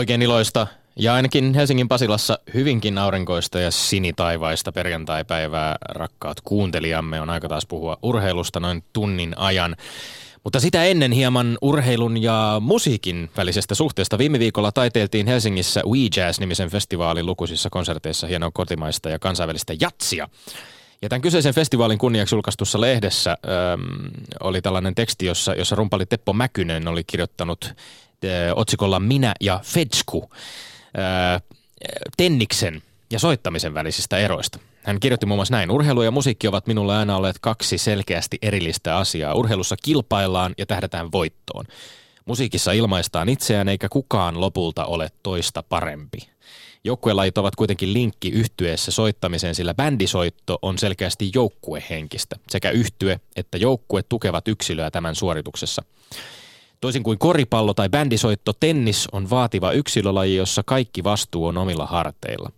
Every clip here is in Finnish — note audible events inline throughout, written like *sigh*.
Oikein iloista ja ainakin Helsingin Pasilassa hyvinkin aurinkoista ja sinitaivaista perjantaipäivää, rakkaat kuuntelijamme. On aika taas puhua urheilusta noin tunnin ajan. Mutta sitä ennen hieman urheilun ja musiikin välisestä suhteesta. Viime viikolla taiteiltiin Helsingissä We Jazz-nimisen festivaalin lukuisissa konserteissa hienoa kotimaista ja kansainvälistä jatsia. Ja tämän kyseisen festivaalin kunniaksi julkaistussa lehdessä äm, oli tällainen teksti, jossa, jossa rumpali Teppo Mäkynen oli kirjoittanut otsikolla Minä ja Fetsku ä, Tenniksen ja soittamisen välisistä eroista. Hän kirjoitti muun muassa näin. Urheilu ja musiikki ovat minulle aina olleet kaksi selkeästi erillistä asiaa. Urheilussa kilpaillaan ja tähdätään voittoon. Musiikissa ilmaistaan itseään eikä kukaan lopulta ole toista parempi. Joukkuelajit ovat kuitenkin linkki yhtyeessä soittamiseen, sillä bändisoitto on selkeästi joukkuehenkistä. Sekä yhtye että joukkue tukevat yksilöä tämän suorituksessa. Toisin kuin koripallo tai bändisoitto, tennis on vaativa yksilölaji, jossa kaikki vastuu on omilla harteilla.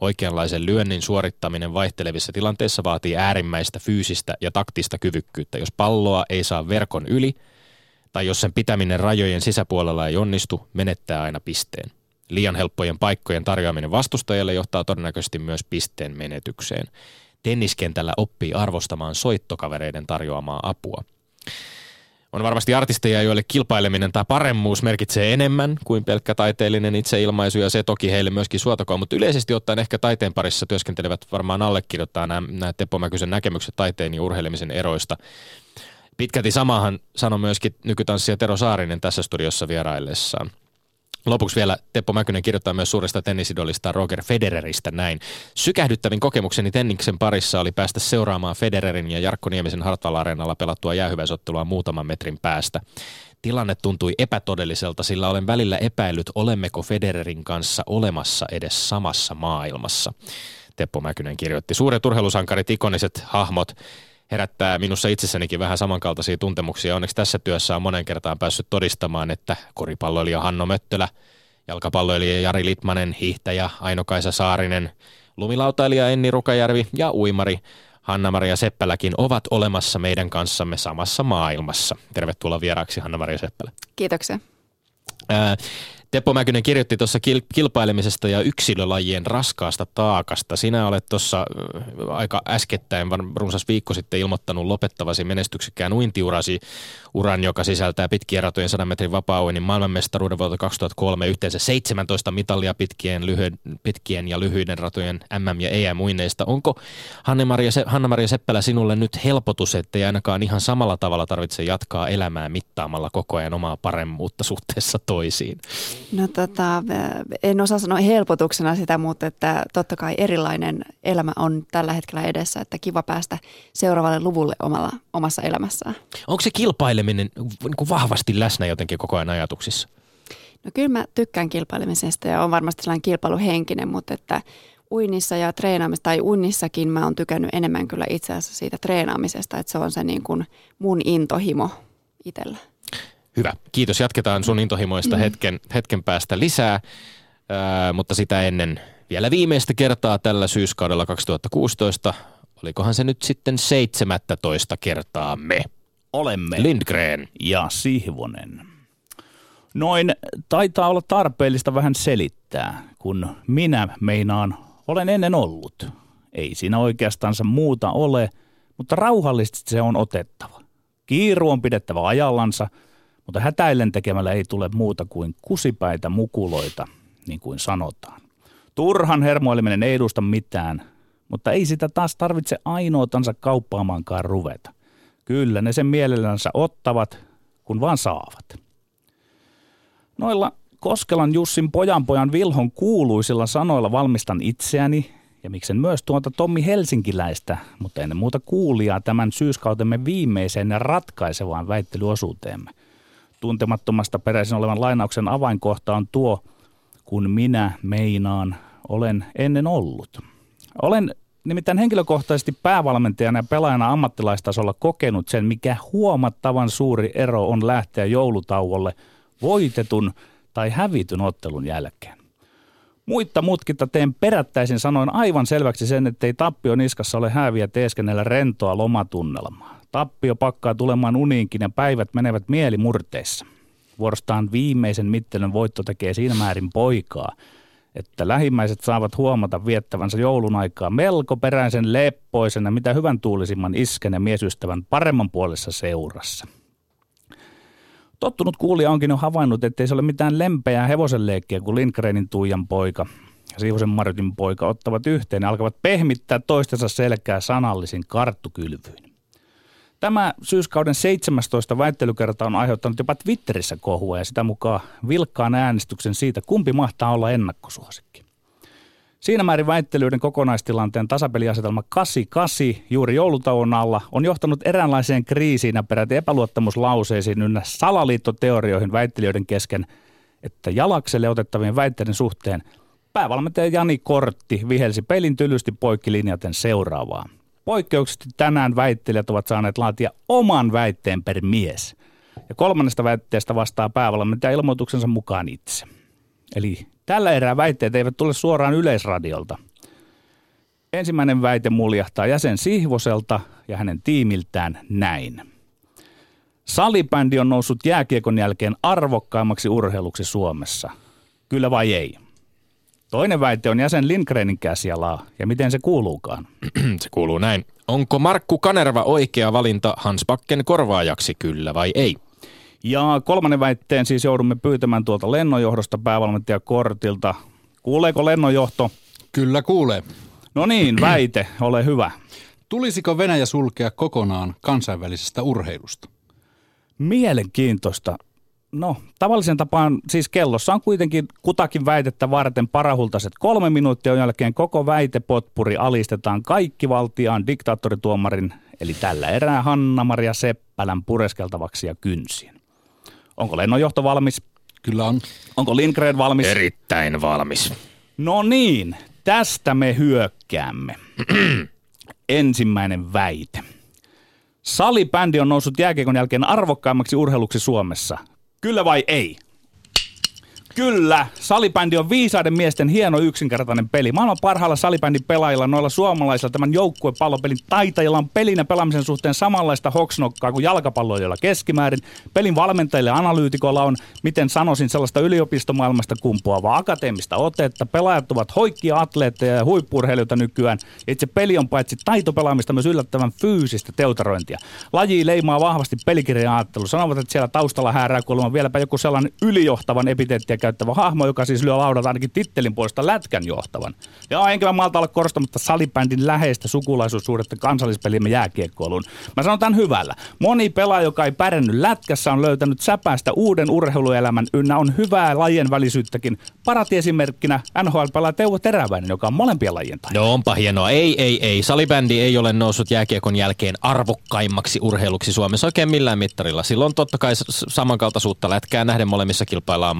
Oikeanlaisen lyönnin suorittaminen vaihtelevissa tilanteissa vaatii äärimmäistä fyysistä ja taktista kyvykkyyttä. Jos palloa ei saa verkon yli, tai jos sen pitäminen rajojen sisäpuolella ei onnistu, menettää aina pisteen. Liian helppojen paikkojen tarjoaminen vastustajalle johtaa todennäköisesti myös pisteen menetykseen. Tenniskentällä oppii arvostamaan soittokavereiden tarjoamaa apua. On varmasti artisteja, joille kilpaileminen tai paremmuus merkitsee enemmän kuin pelkkä taiteellinen itseilmaisu ja se toki heille myöskin suotakoon, mutta yleisesti ottaen ehkä taiteen parissa työskentelevät varmaan allekirjoittaa nämä, nämä Teppo Mäkysen näkemykset taiteen ja urheilemisen eroista. Pitkälti samahan sanoi myöskin nykytanssija Tero Saarinen tässä studiossa vieraillessaan. Lopuksi vielä Teppo Mäkynen kirjoittaa myös suuresta tennisidolista Roger Federeristä näin. Sykähdyttävin kokemukseni tenniksen parissa oli päästä seuraamaan Federerin ja Jarkko Niemisen Hartwall-areenalla pelattua jäähyväisottelua muutaman metrin päästä. Tilanne tuntui epätodelliselta, sillä olen välillä epäillyt, olemmeko Federerin kanssa olemassa edes samassa maailmassa. Teppo Mäkynen kirjoitti. Suuret urheilusankarit, ikoniset hahmot herättää minussa itsessänikin vähän samankaltaisia tuntemuksia. Onneksi tässä työssä on monen kertaan päässyt todistamaan, että koripalloilija Hanno Möttölä, jalkapalloilija Jari Litmanen, hiihtäjä Aino-Kaisa Saarinen, lumilautailija Enni Rukajärvi ja uimari Hanna-Maria Seppäläkin ovat olemassa meidän kanssamme samassa maailmassa. Tervetuloa vieraaksi Hanna-Maria Seppälä. Kiitoksia. Ää, Teppo Mäkynen kirjoitti tuossa kilpailemisesta ja yksilölajien raskaasta taakasta. Sinä olet tuossa aika äskettäin, runsas viikko sitten ilmoittanut lopettavasi menestyksekkään uintiurasi uran, joka sisältää pitkien ratojen 100 metrin vapaa maailmanmestaruuden vuodelta 2003 yhteensä 17 mitallia pitkien, lyhyen, pitkien ja lyhyiden ratojen MM- ja EM-uineista. Onko Hanna-Maria, Hanna-Maria Seppälä sinulle nyt helpotus, ettei ainakaan ihan samalla tavalla tarvitse jatkaa elämää mittaamalla koko ajan omaa paremmuutta suhteessa toisiin? No tota, en osaa sanoa helpotuksena sitä, mutta että totta kai erilainen elämä on tällä hetkellä edessä, että kiva päästä seuraavalle luvulle omalla, omassa elämässään. Onko se kilpaileminen niin kuin vahvasti läsnä jotenkin koko ajan ajatuksissa? No kyllä mä tykkään kilpailemisesta ja on varmasti sellainen kilpailuhenkinen, mutta että uinnissa ja treenaamista tai uinnissakin mä oon tykännyt enemmän kyllä itse asiassa siitä treenaamisesta, että se on se niin kuin mun intohimo itsellä. Hyvä. Kiitos. Jatketaan sun intohimoista mm. hetken, hetken päästä lisää, Ää, mutta sitä ennen vielä viimeistä kertaa tällä syyskaudella 2016. Olikohan se nyt sitten 17 kertaa me? Olemme. Lindgren. Ja Sihvonen. Noin taitaa olla tarpeellista vähän selittää, kun minä meinaan olen ennen ollut. Ei siinä oikeastaan muuta ole, mutta rauhallisesti se on otettava. Kiiru on pidettävä ajallansa – mutta hätäillen tekemällä ei tule muuta kuin kusipäitä mukuloita, niin kuin sanotaan. Turhan hermoileminen ei edusta mitään, mutta ei sitä taas tarvitse ainoatansa kauppaamaankaan ruveta. Kyllä ne sen mielellänsä ottavat, kun vaan saavat. Noilla Koskelan Jussin pojanpojan Vilhon kuuluisilla sanoilla valmistan itseäni ja miksen myös tuota Tommi Helsinkiläistä, mutta ennen muuta kuulijaa tämän syyskautemme viimeiseen ja ratkaisevaan väittelyosuuteemme – tuntemattomasta peräisin olevan lainauksen avainkohta on tuo, kun minä meinaan olen ennen ollut. Olen nimittäin henkilökohtaisesti päävalmentajana ja pelaajana ammattilaistasolla kokenut sen, mikä huomattavan suuri ero on lähteä joulutauolle voitetun tai hävityn ottelun jälkeen. Muitta mutkitta teen perättäisin sanoin aivan selväksi sen, ettei tappio niskassa ole häviä teeskennellä rentoa lomatunnelmaa. Tappio pakkaa tulemaan uniinkin ja päivät menevät mielimurteissa. Vuorostaan viimeisen mittelön voitto tekee siinä määrin poikaa, että lähimmäiset saavat huomata viettävänsä joulun aikaa melko peräisen leppoisen ja mitä hyvän tuulisimman isken ja miesystävän paremman puolessa seurassa. Tottunut kuulija onkin jo havainnut, ettei se ole mitään lempeää hevosenleikkiä, kun Lindgrenin Tuijan poika ja Siivosen Martin poika ottavat yhteen ja alkavat pehmittää toistensa selkää sanallisin karttukylvyin. Tämä syyskauden 17 väittelykerta on aiheuttanut jopa Twitterissä kohua ja sitä mukaan vilkkaan äänestyksen siitä, kumpi mahtaa olla ennakkosuosikki. Siinä määrin väittelyiden kokonaistilanteen tasapeliasetelma 88 juuri joulutauon alla on johtanut eräänlaiseen kriisiin ja peräti epäluottamuslauseisiin ynnä salaliittoteorioihin väittelijöiden kesken, että jalakselle otettavien väitteiden suhteen päävalmentaja Jani Kortti vihelsi pelin tylysti poikki linjaten seuraavaa. Poikkeuksesti tänään väittelijät ovat saaneet laatia oman väitteen per mies. Ja kolmannesta väitteestä vastaa päävalmentaja ilmoituksensa mukaan itse. Eli tällä erää väitteet eivät tule suoraan yleisradiolta. Ensimmäinen väite muljahtaa jäsen Sihvoselta ja hänen tiimiltään näin. Salibändi on noussut jääkiekon jälkeen arvokkaimmaksi urheiluksi Suomessa. Kyllä vai ei? Toinen väite on jäsen Lindgrenin käsialaa, ja miten se kuuluukaan? *clears throat* Se kuuluu näin. Onko Markku Kanerva oikea valinta Hans Bakken korvaajaksi, kyllä vai ei? Ja kolmannen väitteen siis joudumme pyytämään tuolta lennonjohdosta päävalmentaja Kortilta. Kuuleeko lennonjohto? Kyllä kuulee. No niin, *clears throat* väite, ole hyvä. Tulisiko Venäjä sulkea kokonaan kansainvälisestä urheilusta? Mielenkiintoista. No, tavallisen tapaan, siis kellossa on kuitenkin kutakin väitettä varten parahultaiset kolme minuuttia, jälkeen koko väitepotpuri alistetaan kaikki valtiaan diktaattorituomarin, eli tällä erää Hanna-Maria Seppälän pureskeltavaksi ja kynsiin. Onko lennonjohto valmis? Kyllä on. Onko Lindgren valmis? Erittäin valmis. No niin, tästä me hyökkäämme. *clears throat* Ensimmäinen väite. Salibändi on noussut jääkiekon jälkeen arvokkaimmaksi urheiluksi Suomessa. Kyllä vai ei? Kyllä, salibändi on viisaiden miesten hieno yksinkertainen peli. Maailman parhailla salibändin pelaajilla, noilla suomalaisilla, tämän joukkuepallopelin taitajilla on pelin ja pelaamisen suhteen samanlaista hoksnokkaa kuin jalkapalloilla keskimäärin. Pelin valmentajille ja analyytikolla on, miten sanoisin, sellaista yliopistomaailmasta kumpuavaa akateemista otetta. Pelaajat ovat hoikkia atleetteja ja huippurheilijoita nykyään. Itse peli on paitsi taitopelaamista myös yllättävän fyysistä teutarointia. Laji leimaa vahvasti pelikirjan ajattelu. Sanovat, että siellä taustalla häärää kuulemma vieläpä joku sellainen ylijohtavan epiteettiä käyttävä hahmo, joka siis lyö laudata ainakin tittelin puolesta lätkän johtavan. Ja enkä mä malta olla korostamatta salibändin läheistä sukulaisuussuhdetta kansallispelimme jääkiekkoiluun. Mä sanon tämän hyvällä. Moni pelaaja, joka ei pärjännyt lätkässä, on löytänyt säpästä uuden urheiluelämän ynnä on hyvää lajien välisyyttäkin. Parati esimerkkinä NHL-pelaaja Teuvo Teräväinen, joka on molempien lajien tai. No onpa hienoa. Ei, ei, ei. Salibändi ei ole noussut jääkiekon jälkeen arvokkaimmaksi urheiluksi Suomessa oikein millään mittarilla. Silloin totta kai samankaltaisuutta lätkää nähden molemmissa kilpaillaan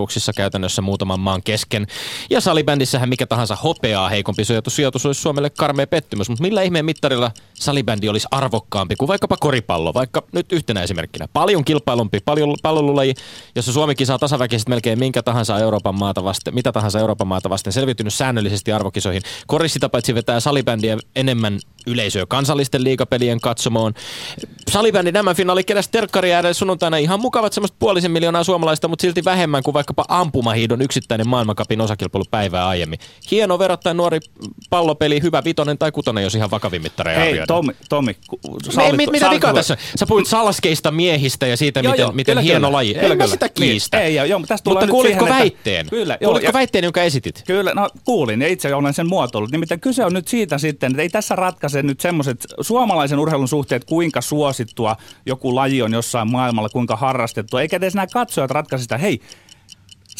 maailmanmestaruuksissa käytännössä muutaman maan kesken. Ja salibändissähän mikä tahansa hopeaa heikompi sijoitus, sijoitus olisi Suomelle karmea pettymys. Mutta millä ihmeen mittarilla salibändi olisi arvokkaampi kuin vaikkapa koripallo, vaikka nyt yhtenä esimerkkinä. Paljon kilpailumpi, paljon pallolulaji, jossa Suomikin saa tasaväkisesti melkein minkä tahansa Euroopan maata vasten, mitä tahansa Euroopan maata vasten selviytynyt säännöllisesti arvokisoihin. Korissita paitsi vetää salibändiä enemmän yleisöä kansallisten liigapelien katsomoon. Salibändin nämä finaali keräsi terkkari äärelle sunnuntaina ihan mukavat semmoista puolisen miljoonaa suomalaista, mutta silti vähemmän kuin vaikkapa ampumahiidon yksittäinen maailmankapin osakilpailu päivää aiemmin. Hieno verrattain nuori pallopeli, hyvä vitonen tai kutonen, jos ihan vakavin mittareja Hei. Tomi, Tomi. Me, mit, mitä vikaa tässä? Sä puhuit salskeista miehistä ja siitä, Joo, miten, joo, miten kyllä, hieno kyllä. laji. Kyllä, en mä kyllä. sitä kiistä. Niin, ei, joo, joo, tästä Mutta kuulitko siihen, että- väitteen? Kyllä, joo, kuulitko ja- väitteen, jonka esitit? Kyllä, no kuulin ja itse olen sen muotoillut. Nimittäin kyse on nyt siitä sitten, että ei tässä ratkaise nyt semmoiset suomalaisen urheilun suhteet, kuinka suosittua joku laji on jossain maailmalla, kuinka harrastettua. Eikä edes nämä katsojat ratkaise sitä, hei,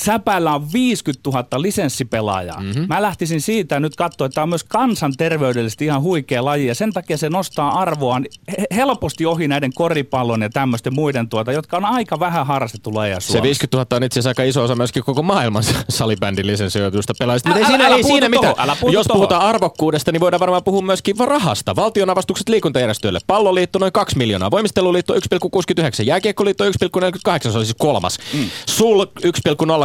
Säpällä on 50 000 lisenssipelaajaa. Mm-hmm. Mä lähtisin siitä nyt katsoa, että tämä on myös kansanterveydellisesti ihan huikea laji ja sen takia se nostaa arvoaan he- helposti ohi näiden koripallon ja tämmöisten muiden tuota, jotka on aika vähän harrastettu lajeja Se Suomessa. 50 000 on itse asiassa aika iso osa myöskin koko maailman *laughs* salibändin lisensioituista pelaajista. Mutta ei Älä- siinä, älä ei siinä tohon, mitään. älä Jos tohon. puhutaan arvokkuudesta, niin voidaan varmaan puhua myöskin rahasta. Valtionavastukset liikuntajärjestöille. Palloliitto noin 2 miljoonaa. Voimisteluliitto 1,69. Jääkiekkoliitto 1,48. Se oli siis kolmas. Mm. Sul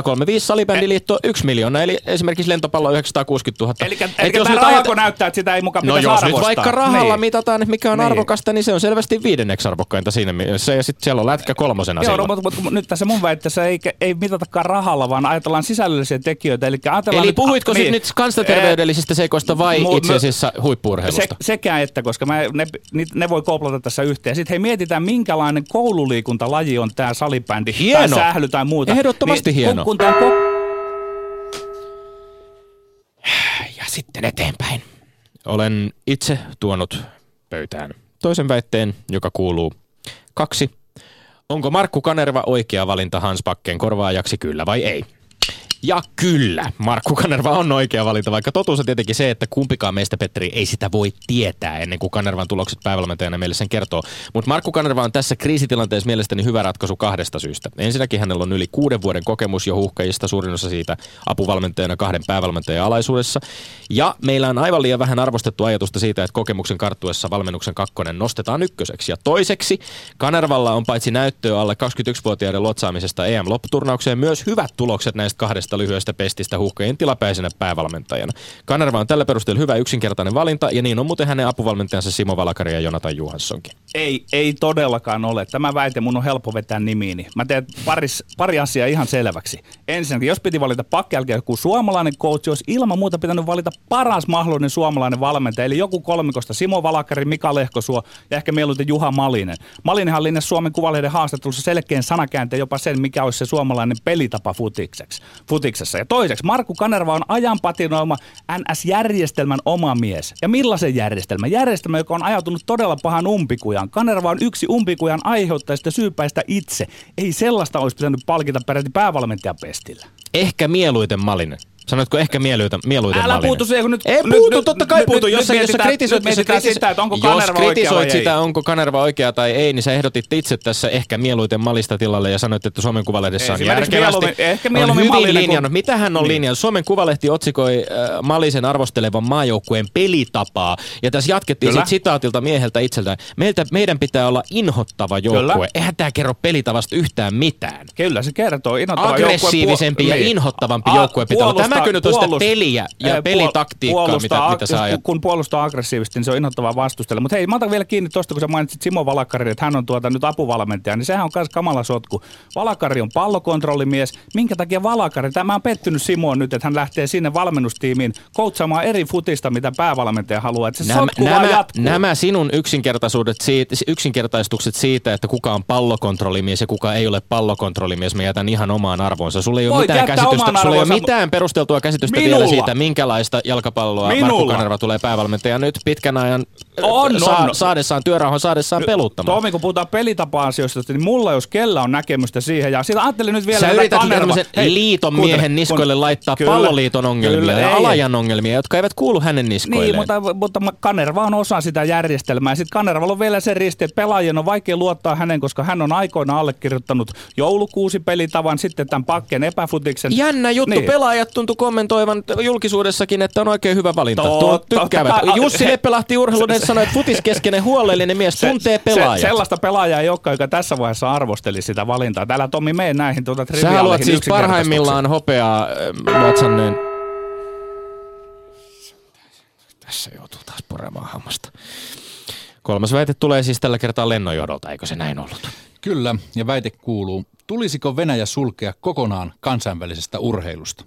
335 salibändiliitto 1 miljoona, eli esimerkiksi lentopallo 960 000. Eli, eli jos nyt ajat- näyttää, että sitä ei mukaan No jos nyt arvostaa. vaikka rahalla Niin. mitataan, mikä on Niin. arvokasta, niin se on selvästi viidenneksi arvokkainta siinä mielessä. Ja sitten siellä on lätkä kolmosena Joo, no, mutta, mutta nyt tässä mun väitteessä ei, ei mitatakaan rahalla, vaan ajatellaan sisällöllisiä tekijöitä. Eli, ajatellaan Eli nyt- puhuitko niin. niin. nyt kansanterveydellisistä seikoista vai Mu- itse asiassa Se, huippuurheilusta? sekä että, koska mä, ne, ni- ne voi koplata tässä yhteen. Sitten hei, mietitään, minkälainen koululiikuntalaji on tämä salibändi Hieno. tai sähly tai muuta. Ehdottomasti niin, hieno. Kun, tää ko- Ja sitten eteenpäin. Olen itse tuonut pöytään toisen väitteen, joka kuuluu kaksi. Onko Markku Kanerva oikea valinta Hans Bakken korvaajaksi, kyllä vai ei? Ja kyllä, Markku Kanerva on oikea valinta, vaikka totuus on tietenkin se, että kumpikaan meistä, Petri, ei sitä voi tietää ennen kuin Kanervan tulokset päivävalmentajana meille sen kertoo. Mutta Markku Kanerva on tässä kriisitilanteessa mielestäni hyvä ratkaisu kahdesta syystä. Ensinnäkin hänellä on yli kuuden vuoden kokemus jo huuhkajista, suurin osa siitä apuvalmentajana kahden päävalmentajan alaisuudessa. Ja meillä on aivan liian vähän arvostettu ajatusta siitä, että kokemuksen karttuessa valmennuksen kakkonen nostetaan ykköseksi. Ja toiseksi, Kanervalla on paitsi näyttöä alle 21-vuotiaiden lotsaamisesta EM-lopputurnaukseen myös hyvät tulokset näistä kahdesta lyhyestä pestistä huuhkajien tilapäisenä päävalmentajana. Kanerva on tällä perusteella hyvä yksinkertainen valinta, ja niin on muuten hänen apuvalmentajansa Simo Valakari ja Jonatan Johanssonkin. ei, ei todellakaan ole. Tämä väite mun on helppo vetää nimiini. Mä teen paris, pari asiaa ihan selväksi. Ensinnäkin, jos piti valita pakkelkeen joku suomalainen coach, olisi ilman muuta pitänyt valita paras mahdollinen suomalainen valmentaja. Eli joku kolmikosta Simo Valakari, Mika Lehkosuo ja ehkä mieluiten Juha Malinen. Malinenhan linjasi Suomen Kuvalehden haastattelussa selkeän sanakäänteen jopa sen, mikä olisi se suomalainen pelitapa futikseksi, futiksessa. Ja toiseksi, Markku Kanerva on ajan patinoima NS-järjestelmän oma mies. Ja millaisen järjestelmän? Järjestelmä, joka on ajautunut todella pahan umpikujan. Kanerva on yksi umpikujan aiheuttajista syypäistä itse. Ei sellaista olisi pitänyt palkita peräti päävalmentajan pestillä. Ehkä mieluiten Malinen. Sanoitko ehkä mieluiten, mieluiten Älä puutu siihen, kun nyt- Ei puutu, nyt- totta kai nyt- puutu. nyt Jos, jos sä kritisoit, nyt jos kritis- sitä, että onko jos Kanerva oikea kritisoit sitä, onko Kanerva oikea tai ei, niin sä ehdotit itse tässä ehkä mieluiten Malista tilalle ja sanoit, että Suomen Kuvalehdessä on järkevästi. ehkä on hyvin linjannut. Mitä hän on Niin. linjannut? Suomen Kuvalehti otsikoi äh, Malisen arvostelevan maajoukkueen pelitapaa. Ja tässä jatkettiin sit sitaatilta mieheltä itseltään. Meiltä, meidän pitää olla inhottava joukkue. Kyllä. Eihän tämä kerro pelitavasta yhtään mitään. Kyllä se kertoo. Aggressiivisempi ja niin. inhottavampi joukkue pitää olla. Puolustaa- Tämäkö nyt on sitä peliä ja pelitaktiikkaa, puolustaa- mitä- mitä sä ajat? Kun puolustaa aggressiivisesti, niin se on inhottavaa vastustella. Mutta hei, mä otan vielä kiinni tuosta, kun sä mainitsit Simo Valakari, että hän on tuota nyt apuvalmentaja, niin sehän on myös kamala sotku. Valakari on pallokontrollimies. Minkä takia Valakari? Tämä on pettynyt Simoon nyt, että hän lähtee sinne valmennustiimiin koutsaamaan eri futista, mitä päävalmentaja haluaa. Että se Nämä, sotku nämä, jatkuu. nämä sinun yksinkertaisuudet siitä, yksinkertaistukset siitä, että kuka on pallokontrollimies ja kuka ei ole pallokontrollimies, mä jätän ihan omaan arvoonsa. Sulla ei ole, mitään käsitystä, sulla ei ole mitään perusteltua käsitystä Minulla. vielä siitä, minkälaista jalkapalloa Markku Minulla. Kanerva tulee päävalmentaja nyt pitkän ajan On, saa, on. saadessaan työrauhan saadessaan peluttamaan. Tomi, kun puhutaan pelitapa-asioista, niin mulla jos kella on näkemystä siihen. Ja sitä ajattelin nyt vielä, Sä yrität Kanerva- tämmöisen Hei, liiton kuuntele, miehen niskoille kun- laittaa Kyllä, palloliiton ongelmia kyllä, ja ei, alajan ongelmia, jotka eivät kuulu hänen niskoilleen. Niin, mutta, mutta Kanerva on osa sitä järjestelmää. Sitten Kanervalla on vielä se risti, että pelaajien on vaikea luottaa hänen, koska hän on aikoina allekirjoittanut joulukuusi pelitavan, sitten tämän pakken epäfutiksen. Jännä juttu. Niin. Pelaajat kommentoivan julkisuudessakin, että on oikein hyvä valinta. Totta Tuo tykkäävät. Jussi Leppälahti urheilunen sanoi, että futiskeskeinen huolellinen mies tuntee pelaajat. Se, sellaista pelaajaa ei olekaan, joka tässä vaiheessa arvosteli sitä valintaa. Täällä Tomi mene näihin tuota Sä haluat siis parhaimmillaan hopeaa luotsanneen. Tässä joutuu taas puremaan hammasta. Kolmas väite tulee siis tällä kertaa lennonjohdolta, eikö se näin ollut? Kyllä, ja väite kuuluu, tulisiko Venäjä sulkea kokonaan kansainvälisestä urheilusta?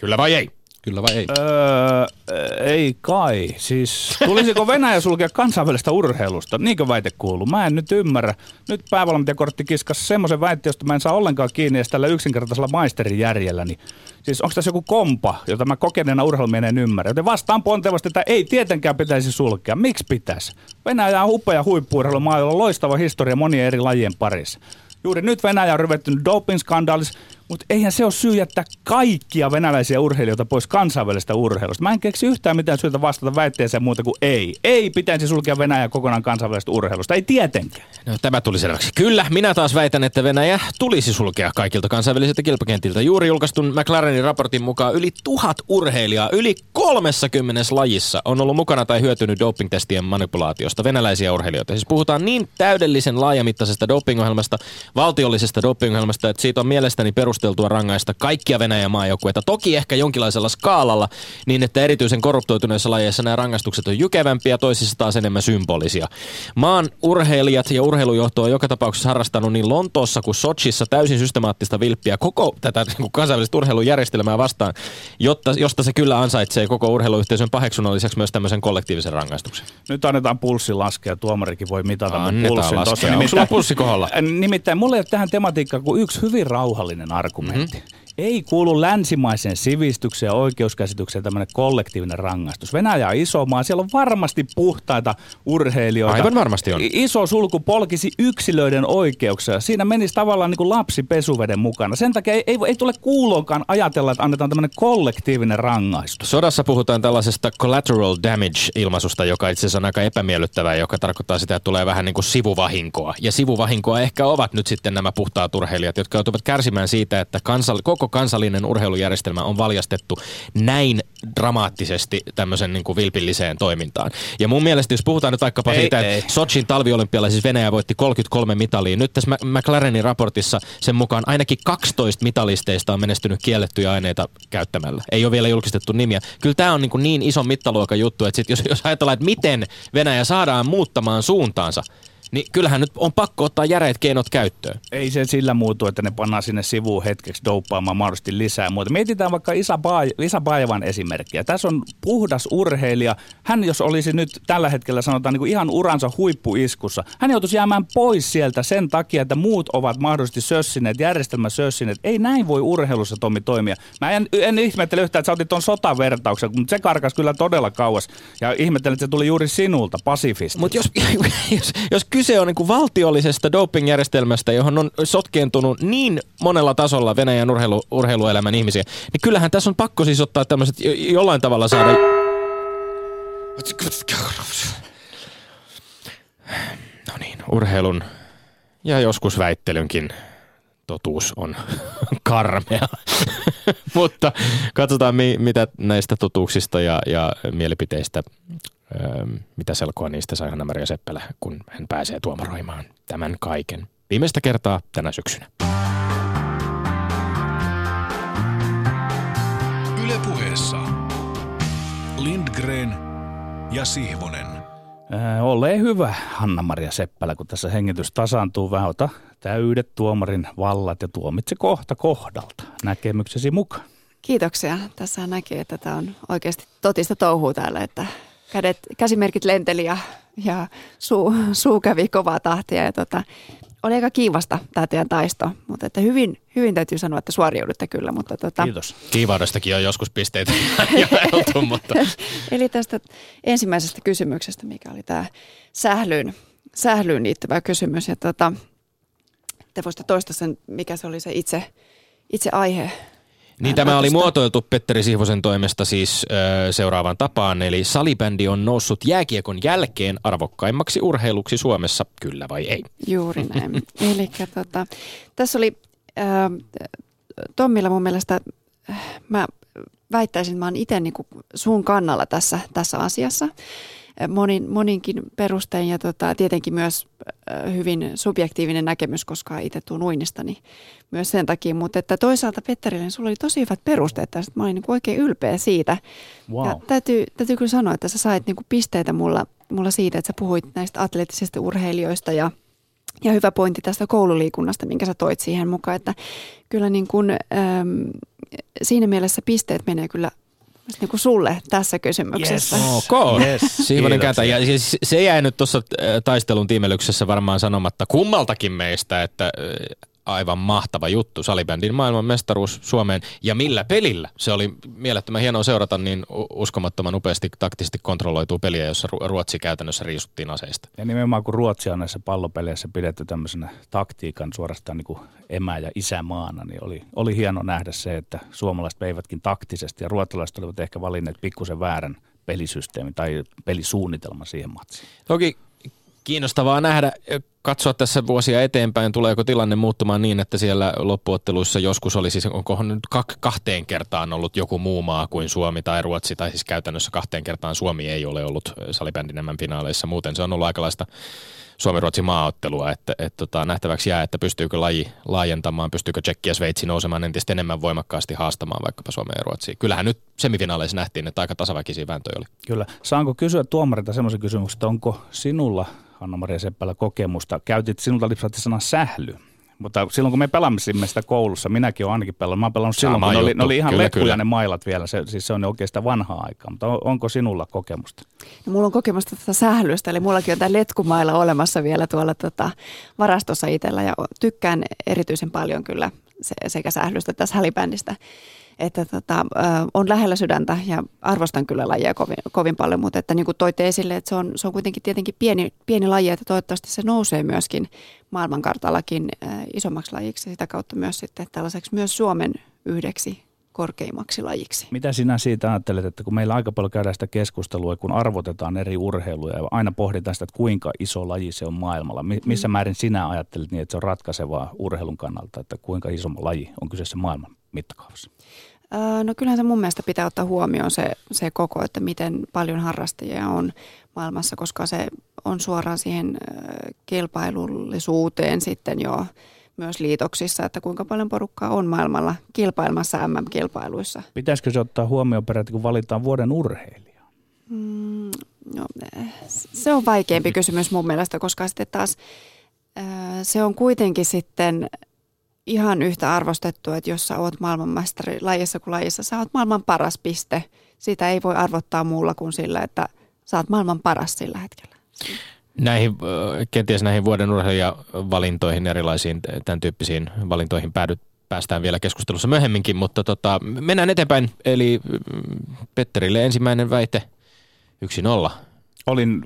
Kyllä vai ei? Kyllä vai ei? Öö, ei kai. Siis tulisiko Venäjä sulkea kansainvälistä urheilusta? Niinkö väite kuuluu? Mä en nyt ymmärrä. Nyt päävalmentajakortti kiskas semmoisen väitteen, josta mä en saa ollenkaan kiinni edes tällä yksinkertaisella maisterin järjellä. Niin, siis onko tässä joku kompa, jota mä kokeneena urheilumiehen en ymmärrä? Joten vastaan pontevasti, että ei tietenkään pitäisi sulkea. Miksi pitäisi? Venäjä on upea huippu-urheilumaa, jolla on loistava historia monien eri lajien parissa. Juuri nyt Venäjä on ryvettynyt doping-skandaalissa, mutta eihän se ole syy jättää kaikkia venäläisiä urheilijoita pois kansainvälisestä urheilusta. Mä en keksi yhtään mitään syytä vastata väitteeseen muuta kuin ei. Ei pitäisi sulkea Venäjä kokonaan kansainvälisestä urheilusta. Ei tietenkään. No, tämä tuli selväksi. Kyllä, minä taas väitän, että Venäjä tulisi sulkea kaikilta kansainvälisiltä kilpakentiltä. Juuri julkaistun McLarenin raportin mukaan yli tuhat urheilijaa yli 30 lajissa on ollut mukana tai hyötynyt dopingtestien manipulaatiosta. Venäläisiä urheilijoita. Siis puhutaan niin täydellisen laajamittaisesta dopingohjelmasta, valtiollisesta dopingohjelmasta, että siitä on mielestäni perusteltu perusteltua rangaista kaikkia Venäjän maajoukkueita, toki ehkä jonkinlaisella skaalalla, niin että erityisen korruptoituneissa lajeissa nämä rangaistukset on jykevämpiä, toisissa taas enemmän symbolisia. Maan urheilijat ja urheilujohto on joka tapauksessa harrastanut niin Lontoossa kuin Sochissa täysin systemaattista vilppiä koko tätä niin kuin kansainvälistä urheilujärjestelmää vastaan, jotta, josta se kyllä ansaitsee koko urheiluyhteisön paheksunnan lisäksi myös tämmöisen kollektiivisen rangaistuksen. Nyt annetaan pulssi laskea, tuomarikin voi mitata Annetaan pulssin laskea. tuossa. Onko sulla pulssi kohdalla? Nimittäin ei ole tähän tematiikkaan kuin yksi hyvin rauhallinen argumentti. Mm-hmm. Ei kuulu länsimaiseen sivistykseen ja oikeuskäsitykseen tämmöinen kollektiivinen rangaistus. Venäjä on iso maa, siellä on varmasti puhtaita urheilijoita. Aivan varmasti on. Iso sulku polkisi yksilöiden oikeuksia. Siinä menisi tavallaan niin kuin lapsi pesuveden mukana. Sen takia ei, ei, ei tule kuuloonkaan ajatella, että annetaan tämmöinen kollektiivinen rangaistus. Sodassa puhutaan tällaisesta collateral damage-ilmaisusta, joka itse asiassa on aika epämiellyttävää, joka tarkoittaa sitä, että tulee vähän niin kuin sivuvahinkoa. Ja sivuvahinkoa ehkä ovat nyt sitten nämä puhtaat urheilijat, jotka joutuvat kärsimään siitä, että kansal- koko kansallinen urheilujärjestelmä on valjastettu näin dramaattisesti tämmöisen niin kuin vilpilliseen toimintaan. Ja mun mielestä, jos puhutaan nyt vaikkapa Ei, siitä, ei. että Sochin talviolympialaisissa Venäjä voitti 33 mitalia. Nyt tässä McLarenin raportissa sen mukaan ainakin 12 mitalisteista on menestynyt kiellettyjä aineita käyttämällä. Ei ole vielä julkistettu nimiä. Kyllä tämä on niin, kuin niin iso mittaluokan juttu, että sit jos, jos ajatellaan, että miten Venäjä saadaan muuttamaan suuntaansa, niin kyllähän nyt on pakko ottaa järeät keinot käyttöön. Ei se sillä muutu, että ne pannaan sinne sivuun hetkeksi douppaamaan mahdollisesti lisää muuta. Mietitään vaikka Isa, Baaj- Isa Baivan esimerkkiä. Tässä on puhdas urheilija. Hän jos olisi nyt tällä hetkellä sanotaan niin kuin ihan uransa huippuiskussa, hän joutuisi jäämään pois sieltä sen takia, että muut ovat mahdollisesti sössineet, järjestelmä sössineet. Ei näin voi urheilussa Tommi toimia. Mä en, en ihmettele yhtään, että sä otit tuon sotavertauksen, mutta se karkas kyllä todella kauas. Ja ihmettelen, että se tuli juuri sinulta, pasifista. Mutta *laughs* jos, jos, jos kyse on niin valtiollisesta dopingjärjestelmästä, johon on sotkeentunut niin monella tasolla Venäjän urheilu, urheiluelämän ihmisiä, niin kyllähän tässä on pakko siis ottaa tämmöiset jo- jollain tavalla saada... No niin, urheilun ja joskus väittelynkin totuus on *laughs* karmea. *laughs* Mutta katsotaan, mi- mitä näistä totuuksista ja, ja mielipiteistä, mitä selkoa niistä sai Hanna-Maria Seppälä, kun hän pääsee tuomaroimaan tämän kaiken. Viimeistä kertaa tänä syksynä. Yle puheessa. Lindgren ja Sihvonen. Ää, ole hyvä, Hanna-Maria Seppälä, kun tässä hengitys tasaantuu vähän. Ota täydet tuomarin vallat ja tuomitse kohta kohdalta näkemyksesi mukaan. Kiitoksia. Tässä näkee, että tämä on oikeasti totista touhua täällä, että kädet, käsimerkit lenteli ja, ja suu, suu kävi kovaa tahtia. Ja tota, oli aika kiivasta tämä teidän taisto, mutta että hyvin, hyvin täytyy sanoa, että suoriudutte kyllä. Mutta tota, Kiitos. Kiivaudestakin on joskus pisteitä *laughs* jaeltu, mutta *laughs* Eli tästä ensimmäisestä kysymyksestä, mikä oli tämä sählyyn, sählyyn liittyvä kysymys. Ja tota, te voisitte toistaa sen, mikä se oli se itse, itse aihe. Niin tämä oli muotoiltu Petteri Sihvosen toimesta siis ö, seuraavan tapaan, eli salibändi on noussut jääkiekon jälkeen arvokkaimmaksi urheiluksi Suomessa, kyllä vai ei? Juuri *laughs* näin. Eli tota, tässä oli ää, Tommilla mun mielestä, äh, mä väittäisin, että mä oon itse niinku sun kannalla tässä, tässä asiassa. Monin, moninkin perustein ja tota, tietenkin myös hyvin subjektiivinen näkemys, koska itse tuun uinnista, niin myös sen takia. Mutta että toisaalta Petterille, sulla oli tosi hyvät perusteet tästä. Mä olin niinku oikein ylpeä siitä. Wow. Ja täytyy, täytyy kyllä sanoa, että sä sait niinku pisteitä mulla, mulla siitä, että sä puhuit näistä atleettisista urheilijoista ja, ja hyvä pointti tästä koululiikunnasta, minkä sä toit siihen mukaan, että kyllä niin kuin, äm, siinä mielessä pisteet menee kyllä niin kuin sulle tässä kysymyksessä. Yes. Ok. Yes. Siivonen kääntä. Ja siis se jäi nyt tuossa äh, taistelun tiimelyksessä varmaan sanomatta kummaltakin meistä, että äh, aivan mahtava juttu. Salibändin maailman mestaruus Suomeen. Ja millä pelillä? Se oli mielettömän hienoa seurata niin uskomattoman upeasti taktisesti kontrolloitua peliä, jossa Ru- Ruotsi käytännössä riisuttiin aseista. Ja nimenomaan kun Ruotsia on näissä pallopeleissä pidetty tämmöisenä taktiikan suorastaan niin kuin emä- ja isämaana, niin oli, oli hieno nähdä se, että suomalaiset veivätkin taktisesti ja ruotsalaiset olivat ehkä valinneet pikkusen väärän pelisysteemin tai pelisuunnitelman siihen matsiin. Toki kiinnostavaa nähdä, katsoa tässä vuosia eteenpäin, tuleeko tilanne muuttumaan niin, että siellä loppuotteluissa joskus oli siis, onko nyt kahteen kertaan ollut joku muu maa kuin Suomi tai Ruotsi, tai siis käytännössä kahteen kertaan Suomi ei ole ollut salibändin finaaleissa, muuten se on ollut aikalaista Suomi-Ruotsin maaottelua, että et, tota, nähtäväksi jää, että pystyykö laji laajentamaan, pystyykö Tsekki ja Sveitsi nousemaan entistä enemmän voimakkaasti haastamaan vaikkapa Suomea ja Ruotsia. Kyllähän nyt semifinaaleissa nähtiin, että aika tasaväkisiä vääntöjä oli. Kyllä. Saanko kysyä tuomarilta semmoisen kysymyksen, että onko sinulla, Anna-Maria Seppälä, kokemusta? Käytit sinulta lipsahti sana sähly. Mutta silloin kun me pelasimme sitä koulussa, minäkin olen ainakin pelannut. Mä pelannut silloin, Sama kun ne oli, ne oli ihan Kyllä, leppuja kyllä. ne mailat vielä. Se, siis se on sitä vanhaa aikaa. Mutta on- onko sinulla kokemusta? No, mulla on kokemusta tästä sählystä, eli mullakin on tämä letkumailla olemassa vielä tuolla tota, varastossa itsellä ja tykkään erityisen paljon kyllä se, sekä sählystä että tässä hälibändistä. Että tota, on lähellä sydäntä ja arvostan kyllä lajia kovin, kovin paljon, mutta että niin kuin toitte esille, että se on, se on kuitenkin tietenkin pieni, pieni laji, että toivottavasti se nousee myöskin maailmankartallakin isommaksi lajiksi ja sitä kautta myös sitten tällaiseksi myös Suomen yhdeksi korkeimmaksi lajiksi. Mitä sinä siitä ajattelet, että kun meillä aika paljon käydään sitä keskustelua, kun arvotetaan eri urheiluja ja aina pohditaan sitä, että kuinka iso laji se on maailmalla. Mi- missä määrin sinä ajattelet niin, että se on ratkaisevaa urheilun kannalta, että kuinka iso laji on kyseessä maailman mittakaavassa? Ää, No kyllähän se mun mielestä pitää ottaa huomioon se, se koko, että miten paljon harrastajia on maailmassa, koska se on suoraan siihen kilpailullisuuteen sitten jo myös liitoksissa, että kuinka paljon porukkaa on maailmalla kilpailmassa MM-kilpailuissa. Pitäisikö se ottaa huomioon peräti, kun valitaan vuoden urheilija? Mm, no, se on vaikeampi kysymys mun mielestä, koska sitten taas se on kuitenkin sitten ihan yhtä arvostettu, että jos sä oot maailmanmestari lajissa kuin lajissa, sä oot maailman paras piste. Sitä ei voi arvottaa muulla kuin sillä, että sä oot maailman paras sillä hetkellä. Näihin, kenties näihin vuoden urheilijavalintoihin, erilaisiin tämän tyyppisiin valintoihin päädyt, päästään vielä keskustelussa myöhemminkin, mutta tota, mennään eteenpäin. Eli mm, Petterille ensimmäinen väite, 1-0. Olin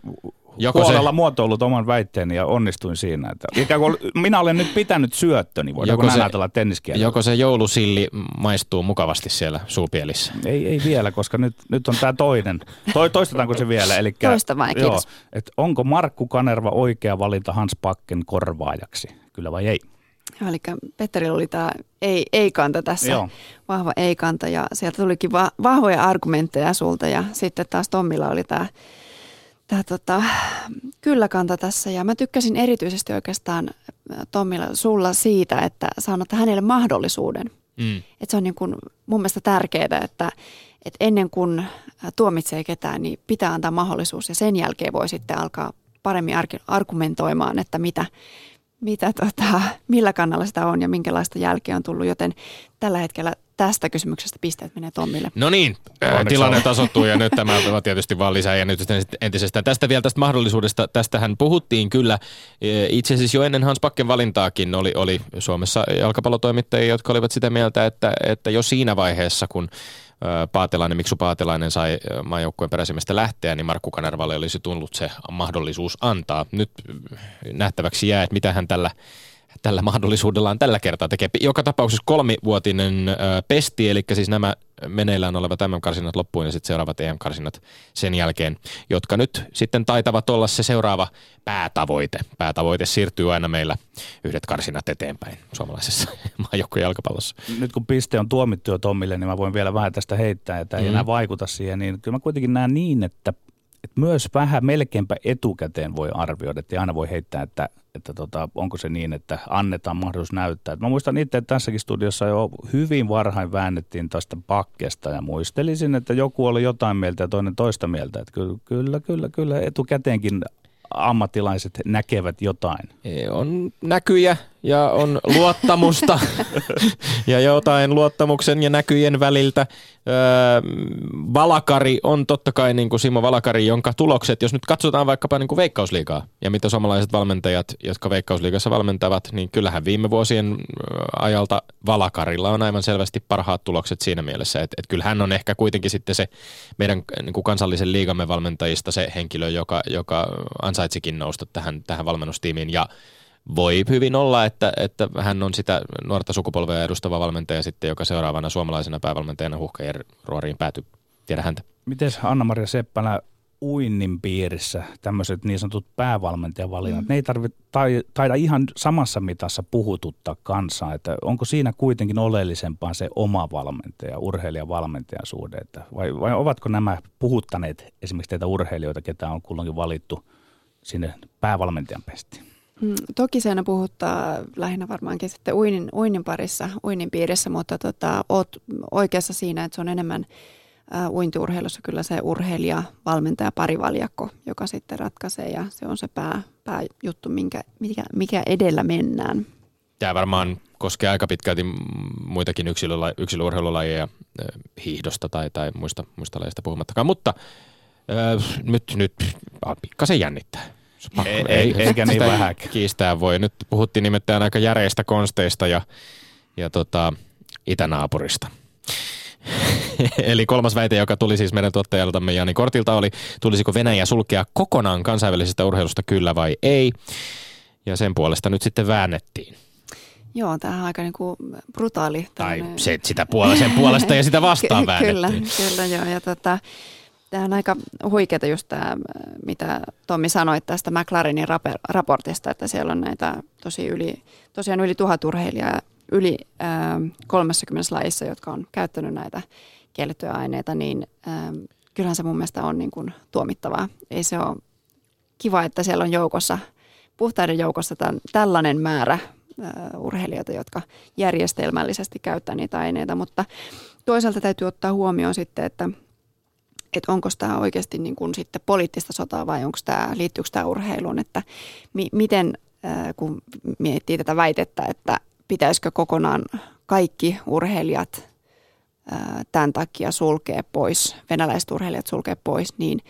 Joko Joko se- huolella muotoillut oman väitteeni ja onnistuin siinä. Että ikään kuin minä olen nyt pitänyt syöttöni, voidaanko Joko näin se- ajatella tenniskielellä? Joko se joulusilli maistuu mukavasti siellä suupielissä? Ei, ei vielä, koska nyt, nyt on tämä toinen. Toi, toistetaanko se vielä? Elikkä, Toista vain, kiitos. Joo, et onko Markku Kanerva oikea valinta Hans Pakken korvaajaksi? Kyllä vai ei? Joo, eli Petterillä oli tämä ei, ei-kanta tässä. Joo. vahva ei-kanta ja sieltä tulikin va- vahvoja argumentteja sulta ja sitten taas Tommilla oli tämä tää tota, kyllä-kanta tässä ja mä tykkäsin erityisesti oikeastaan äh, Tommilla sulla siitä, että sä annat hänelle mahdollisuuden. Mm. Että se on niin kuin mun mielestä tärkeää, että, että ennen kuin äh, tuomitsee ketään, niin pitää antaa mahdollisuus ja sen jälkeen voi sitten alkaa paremmin argumentoimaan, että mitä, mitä tota, millä kannalla sitä on ja minkälaista jälkeä on tullut, joten tällä hetkellä tästä kysymyksestä pisteet menee Tommille. No niin, Onneksi tilanne olkoon. tasoittuu ja nyt tämä on tietysti vaan lisää jännitystä sitten entisestään. Tästä vielä tästä mahdollisuudesta, tästähän puhuttiin kyllä e, itse asiassa jo ennen Hans Pakken valintaakin oli, oli Suomessa jalkapallotoimittajia, jotka olivat sitä mieltä, että, että jo siinä vaiheessa, kun ää, Paatelainen, Miksu Paatelainen sai ää, maajoukkueen peräisimmästä lähteä, niin Markku Kanervalle olisi tullut se mahdollisuus antaa. Nyt äh, nähtäväksi jää, että mitä hän tällä tällä mahdollisuudellaan tällä kertaa tekee. Joka tapauksessa kolmivuotinen ö, pesti, eli siis nämä meneillään olevat MM-karsinnat loppuun ja sitten seuraavat EM-karsinnat sen jälkeen, jotka nyt sitten taitavat olla se seuraava päätavoite. Päätavoite siirtyy aina meillä yhdet karsinnat eteenpäin suomalaisessa *laughs* maajoukkojen jalkapallossa. Nyt kun piste on tuomittu jo Tommille, niin mä voin vielä vähän tästä heittää, että ei Mm. enää vaikuta siihen. Niin kyllä mä kuitenkin näen niin, että, että myös vähän melkeinpä etukäteen voi arvioida, että aina voi heittää, että, että tota, onko se niin, että annetaan mahdollisuus näyttää. Et mä muistan itse, että tässäkin studiossa jo hyvin varhain väännettiin tästä pakkesta ja muistelisin, että joku oli jotain mieltä ja toinen toista mieltä. Että kyllä, kyllä, kyllä, kyllä etukäteenkin ammattilaiset näkevät jotain. E, On näkyjä ja on luottamusta *laughs* ja jotain luottamuksen ja näkyjen väliltä. Öö, Valakari on totta kai niin kuin Simo Valakari, jonka tulokset, jos nyt katsotaan vaikkapa niin kuin Veikkausliigaa ja mitä suomalaiset valmentajat, jotka Veikkausliigassa valmentavat, niin kyllähän viime vuosien ajalta Valakarilla on aivan selvästi parhaat tulokset siinä mielessä, että, että kyllä hän on ehkä kuitenkin sitten se meidän niin kuin kansallisen liigamme valmentajista se henkilö, joka, joka ansaitsikin nousta tähän, tähän valmennustiimiin ja voi hyvin olla, että, että hän on sitä nuorta sukupolvea edustava valmentaja sitten, joka seuraavana suomalaisena päävalmentajana huhkajien ruoriin päätyy. Tiedä häntä. Miten Anna-Maria Seppälä uinnin piirissä tämmöiset niin sanotut päävalmentajavalinnat, mm. ne ei tarvi, tai, taida ihan samassa mitassa puhututtaa kansaa, että onko siinä kuitenkin oleellisempaa se oma valmentaja, urheilijavalmentajan suhde, että vai, vai ovatko nämä puhuttaneet esimerkiksi teitä urheilijoita, ketä on kulloinkin valittu sinne päävalmentajan pestiin? Mm, toki se aina puhuttaa lähinnä varmaankin sitten uinin, uinin parissa, uinin piirissä, mutta tota, oot oikeassa siinä, että se on enemmän ä, uintiurheilussa kyllä se urheilija, valmentaja, parivaljakko, joka sitten ratkaisee ja se on se pää, pääjuttu, minkä, mikä, mikä edellä mennään. Tämä varmaan koskee aika pitkälti muitakin yksilöla, yksilöurheilulajeja, hiihdosta tai, tai muista, muista lajeista puhumattakaan, mutta äh, nyt, nyt pikkasen jännittää. Pakko, ei, ei, eikä niin vähän. Kiistää voi. Nyt puhuttiin nimittäin aika järeistä konsteista ja, ja tota, itänaapurista. *laughs* Eli kolmas väite, joka tuli siis meidän tuottajaltamme Jani Kortilta oli, tulisiko Venäjä sulkea kokonaan kansainvälisestä urheilusta kyllä vai ei. Ja sen puolesta nyt sitten väännettiin. Joo, tämä on aika niin kuin brutaali. Tai se, sitä puolesta, sen puolesta ja sitä vastaan *laughs* väännettiin. Kyllä, kyllä joo. Ja tota, Tämä on aika huikeaa just tämä, mitä Tommi sanoi tästä McLarenin raportista, että siellä on näitä tosi yli, tosiaan yli tuhat urheilijaa yli äh, 30 lajissa, jotka on käyttänyt näitä kiellettyjä aineita, niin äh, kyllähän se mun mielestä on niin kuin tuomittavaa. Ei se ole kiva, että siellä on joukossa, puhtaiden joukossa tämän, tällainen määrä äh, urheilijoita, jotka järjestelmällisesti käyttää niitä aineita, mutta toisaalta täytyy ottaa huomioon sitten, että – että onko tämä oikeasti niin kuin sitten poliittista sotaa vai onko tämä, liittyykö tämä urheiluun, että mi- miten kun miettii tätä väitettä, että pitäisikö kokonaan kaikki urheilijat tämän takia sulkea pois, venäläiset urheilijat sulkea pois, niin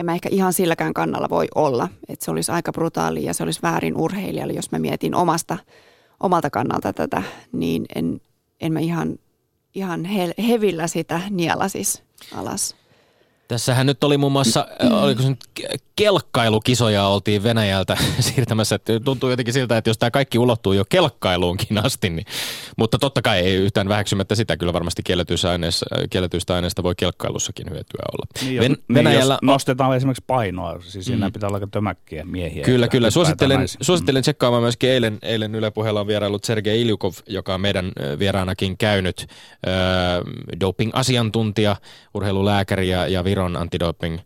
en mä ehkä ihan silläkään kannalla voi olla, että se olisi aika brutaali ja se olisi väärin urheilijalle, jos mä mietin omasta, omalta kannalta tätä, niin en, en mä ihan, ihan he, hevillä sitä niela alas. Tässähän nyt oli muun muassa, mm. oliko se nyt kelkkailukisoja oltiin Venäjältä *laughs* siirtämässä. Että tuntuu jotenkin siltä, että jos tämä kaikki ulottuu jo kelkkailuunkin asti, niin, mutta totta kai ei yhtään väheksymättä sitä. Kyllä varmasti kielletyistä aineista, kielletyistä aineista voi kelkkailussakin hyötyä olla. Niin, Ven- niin Venäjällä jos nostetaan esimerkiksi painoa, siis siinä mm. pitää olla aika tömäkkiä miehiä. Kyllä, kyllä. Suosittelen, suosittelen tsekkaamaan myöskin eilen, eilen Yle Puheella on vierailut Sergei Iljukov, joka on meidän vieraanakin käynyt äh, doping-asiantuntija, urheilulääkäri ja, ja Viron antidoping äh,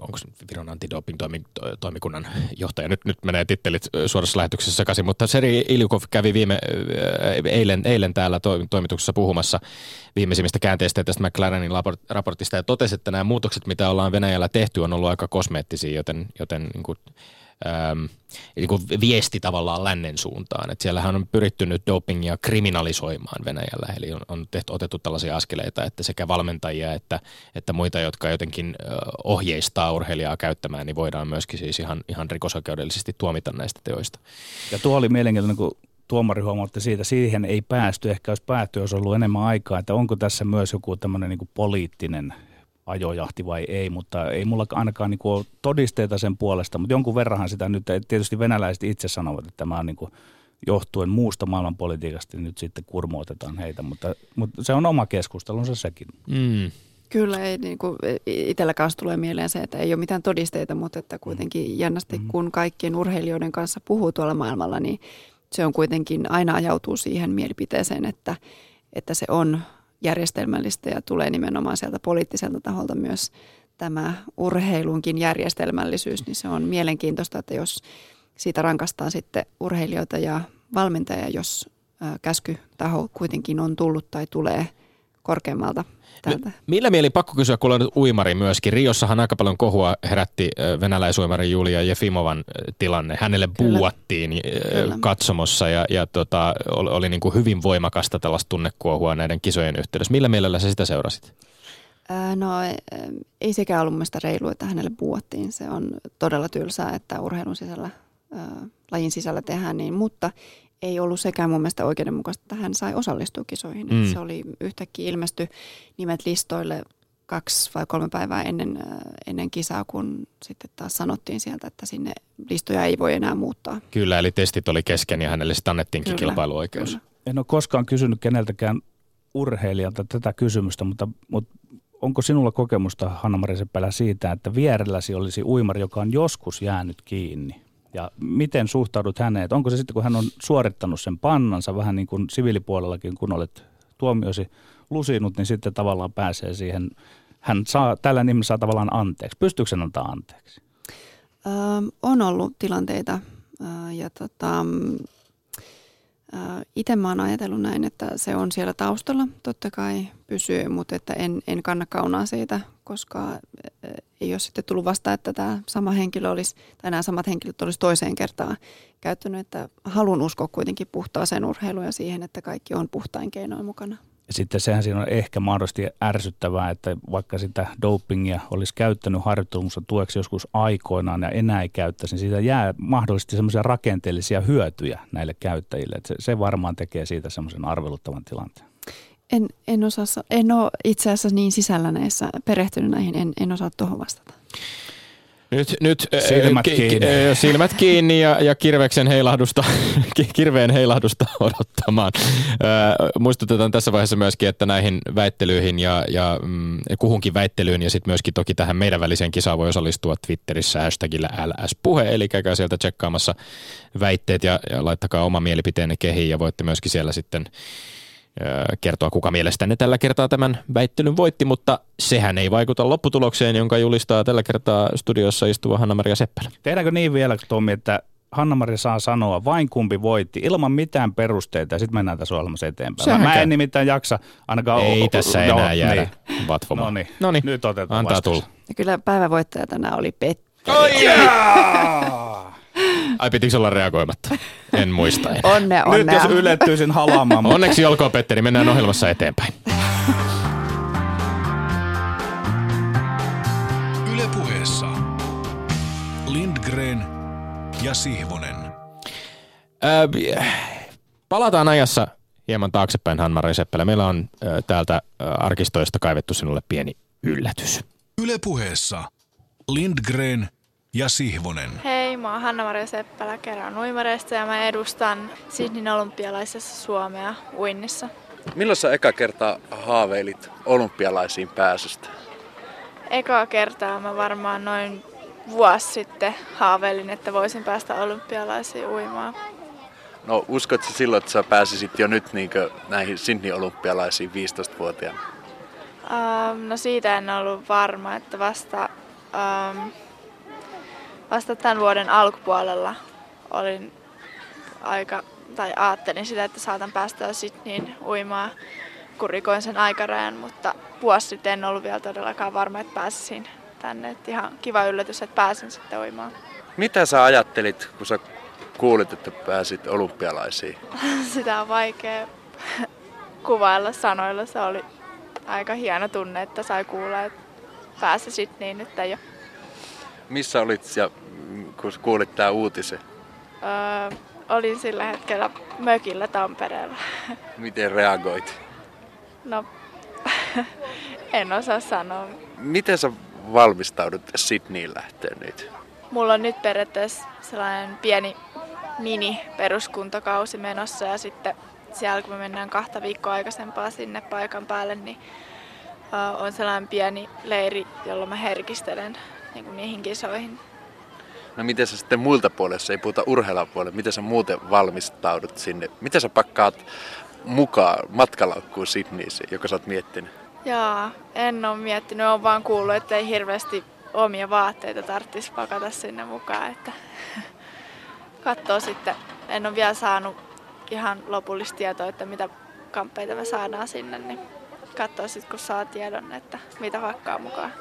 onko Viron antidoping-toimikunnan johtaja, nyt, nyt menee tittelit suorassa lähetyksessä sekaisin, mutta Seri Iljukov kävi viime, eilen, eilen täällä toimituksessa puhumassa viimeisimmistä käänteistä tästä McLarenin raportista ja totesi, että nämä muutokset, mitä ollaan Venäjällä tehty, on ollut aika kosmeettisia, joten, joten niin kuin, ähm, niin kuin viesti tavallaan lännen suuntaan. Et siellähän on pyritty nyt dopingia kriminalisoimaan Venäjällä, eli on, on tehty, otettu tällaisia askeleita, että sekä valmentajia että, että muita, jotka jotenkin ohjeistaa urheilijaa käyttämään, niin voidaan myöskin siis ihan, ihan rikosoikeudellisesti tuomita näistä teoista. Ja tuo oli mielenkiintoinen, kun tuomari huomautti siitä, siihen ei päästy, ehkä olisi päätty, jos ollut enemmän aikaa, että onko tässä myös joku tämmöinen niin poliittinen ajojahti vai ei, mutta ei mulla ainakaan niin ole todisteita sen puolesta, mutta jonkun verranhan sitä nyt, tietysti venäläiset itse sanovat, että tämä on niin kuin johtuen muusta maailmanpolitiikasta niin nyt sitten kurmoitetaan heitä, mutta, mutta se on oma keskustelunsa sekin. Mm. Kyllä, ei, niin kuin, itsellä kanssa tulee mieleen se, että ei ole mitään todisteita, mutta että kuitenkin jännästi, mm-hmm. kun kaikkien urheilijoiden kanssa puhuu tuolla maailmalla, niin se on kuitenkin aina ajautuu siihen mielipiteeseen, että, että se on järjestelmällistä ja tulee nimenomaan sieltä poliittiselta taholta myös tämä urheilunkin järjestelmällisyys, niin se on mielenkiintoista, että jos siitä rankastaa sitten urheilijoita ja valmentajia, jos käskytaho kuitenkin on tullut tai tulee korkeammalta täältä. Millä mieli pakko kysyä, kun olen uimari myöskin. Riossahan aika paljon kohua herätti venäläisuimari Julia Jefimovan tilanne. Hänelle Kyllä. buuattiin Kyllä. katsomossa ja, ja tota, oli, oli niin kuin hyvin voimakasta tällaista tunnekuohua näiden kisojen yhteydessä. Millä mielellä sä sitä seurasit? No ei sekään ollut mielestäni reilu, että hänelle buuattiin. Se on todella tylsää, että urheilun sisällä, lajin sisällä tehdään niin, mutta ei ollut sekään mun mielestä oikeudenmukaista, että hän sai osallistua kisoihin. Mm. Se oli yhtäkkiä ilmesty nimet listoille kaksi vai kolme päivää ennen, äh, ennen kisaa, kun sitten taas sanottiin sieltä, että sinne listoja ei voi enää muuttaa. Kyllä, eli testit oli kesken ja hänelle sitten annettiinkin kyllä, kilpailuoikeus. Kyllä. En ole koskaan kysynyt keneltäkään urheilijalta tätä kysymystä, mutta, mutta onko sinulla kokemusta, Hanna-Mari Seppälä, siitä, että vierelläsi olisi uimari, joka on joskus jäänyt kiinni? Ja miten suhtaudut häneen? Onko se sitten, kun hän on suorittanut sen pannansa vähän niin kuin siviilipuolellakin, kun olet tuomiosi lusinut, niin sitten tavallaan pääsee siihen hän saa, tällä nimellä saa tavallaan anteeksi. Pystyykö sen antaa anteeksi? Öö, on ollut tilanteita öö, ja tota, itse mä oon ajatellut näin, että se on siellä taustalla, totta kai pysyy, mutta että en, en kanna kaunaa siitä, koska ei ole sitten tullut vasta, että tämä sama henkilö olisi, tai nämä samat henkilöt olisi toiseen kertaan käyttänyt, että haluan uskoa kuitenkin puhtaaseen urheiluun ja siihen, että kaikki on puhtain keinoin mukana. Ja sitten sehän siinä on ehkä mahdollisesti ärsyttävää, että vaikka sitä dopingia olisi käyttänyt harjoittelunsa tueksi joskus aikoinaan ja enää ei käyttäisi, niin siitä jää mahdollisesti semmoisia rakenteellisia hyötyjä näille käyttäjille. Että se, se varmaan tekee siitä semmoisen arveluttavan tilanteen. En, en, osaa, en ole itse asiassa niin sisällä näissä perehtynyt näihin, en, en osaa tuohon vastata. Nyt, nyt silmät, ki, kiinni. silmät kiinni ja, ja kirveksen heilahdusta, *laughs* kirveen heilahdusta *laughs* odottamaan. muistutetaan tässä vaiheessa myöskin, että näihin väittelyihin ja, ja mm, kuhunkin väittelyyn ja sitten myöskin toki tähän meidän väliseen kisaan voi osallistua Twitterissä hashtagillä LS-puhe, eli käykää sieltä tsekkaamassa väitteet ja, ja laittakaa oma mielipiteenne kehiin ja voitte myöskin siellä sitten kertoa, kuka mielestänne tällä kertaa tämän väittelyn voitti, mutta sehän ei vaikuta lopputulokseen, jonka julistaa tällä kertaa studiossa istuva Hanna-Maria Seppälä. Tehdäänkö niin vielä, Tommi, että Hanna-Maria saa sanoa vain kumpi voitti ilman mitään perusteita ja sitten mennään tässä ohjelmassa eteenpäin. Sehän mä en nimittäin jaksa ainakaan... Ei o- tässä o- enää jäädä niin. vatvomaan. No niin, nyt otetaan Antaa tulla. Ja kyllä päivävoittaja tänään oli Petteri. Oh, yeah! Ai pitikö olla reagoimatta? En muista. En. Onnea, onnea. Nyt jos ylettyisin halaamaan. Onneksi olkoon Petteri, mennään ohjelmassa eteenpäin. Ylepuheessa Lindgren ja Sihvonen. Äh, palataan ajassa hieman taaksepäin, Hanna Seppälä. Meillä on äh, täältä äh, arkistoista kaivettu sinulle pieni yllätys. Ylepuheessa Lindgren ja Sihvonen. Hei, mä oon Hanna-Maria Seppälä kerran uimareista ja mä edustan Sydneyn olympialaisessa Suomea uinnissa. Milloin sä eka kertaa haaveilit olympialaisiin pääsystä? Eka kertaa mä varmaan noin vuosi sitten haaveilin, että voisin päästä olympialaisiin uimaan. No uskotko silloin, että sä pääsisit jo nyt niin näihin Sydney olympialaisiin 15-vuotiaana? Um, no siitä en ollut varma, että vasta um, vasta tämän vuoden alkupuolella olin aika, tai ajattelin sitä, että saatan päästä niin uimaan, kun rikoin sen aikarajan, mutta vuosi sitten en ollut vielä todellakaan varma, että pääsisin tänne. Että ihan kiva yllätys, että pääsin sitten uimaan. Mitä sä ajattelit, kun sä kuulit, että pääsit olympialaisiin? *laughs* Sitä on vaikea kuvailla sanoilla. Se oli aika hieno tunne, että sai kuulla, että pääsisit niin nyt jo missä olit ja kun kuulit tämä uutisen? Öö, olin sillä hetkellä mökillä Tampereella. Miten reagoit? No, *laughs* en osaa sanoa. Miten sä valmistaudut Sydneyin lähtöön nyt? Mulla on nyt periaatteessa sellainen pieni mini-peruskuntakausi menossa ja sitten siellä kun me mennään kahta viikkoa aikaisempaa sinne paikan päälle, niin on sellainen pieni leiri, jolla mä herkistelen niin kuin niihin kisoihin. No miten sä sitten muilta puolesta, ei puhuta urheilapuolella, miten sä muuten valmistaudut sinne? Miten sä pakkaat mukaan matkalaukkuun Sydneyssä, joka sä oot miettinyt? Jaa, en ole miettinyt, olen vaan kuullut, että ei hirveästi omia vaatteita tarvitsisi pakata sinne mukaan. Että *laughs* katsoo sitten, en ole vielä saanut ihan lopullista tietoa, että mitä kamppeita me saadaan sinne, niin katsoo sitten kun saa tiedon, että mitä pakkaa mukaan.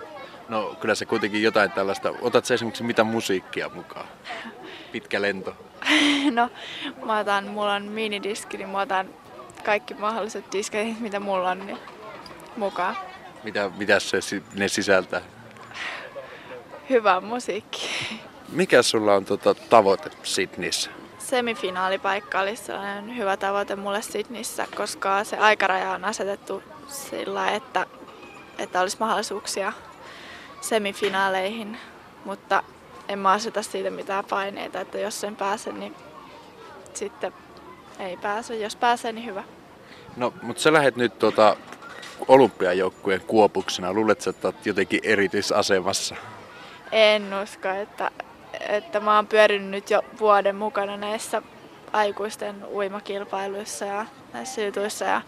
No kyllä se kuitenkin jotain tällaista. Otat se esimerkiksi mitä musiikkia mukaan? Pitkä lento. *laughs* no mä otan, mulla on minidiski, niin mä otan kaikki mahdolliset diskit, mitä mulla on, niin mukaan. Mitä, mitä se, ne sisältää? Hyvä musiikki. Mikä sulla on tota, tavoite Sydneyssä? Semifinaalipaikka oli sellainen hyvä tavoite mulle Sydneyssä, koska se aikaraja on asetettu sillä, että, että olisi mahdollisuuksia semifinaaleihin, mutta en mä aseta siitä mitään paineita, että jos sen pääse, niin sitten ei pääse. Jos pääsee, niin hyvä. No, mutta sä lähdet nyt tuota olympiajoukkueen kuopuksena. Luuletko, että olet jotenkin erityisasemassa? En usko, että, että mä oon pyörinyt nyt jo vuoden mukana näissä aikuisten uimakilpailuissa ja näissä jutuissa ja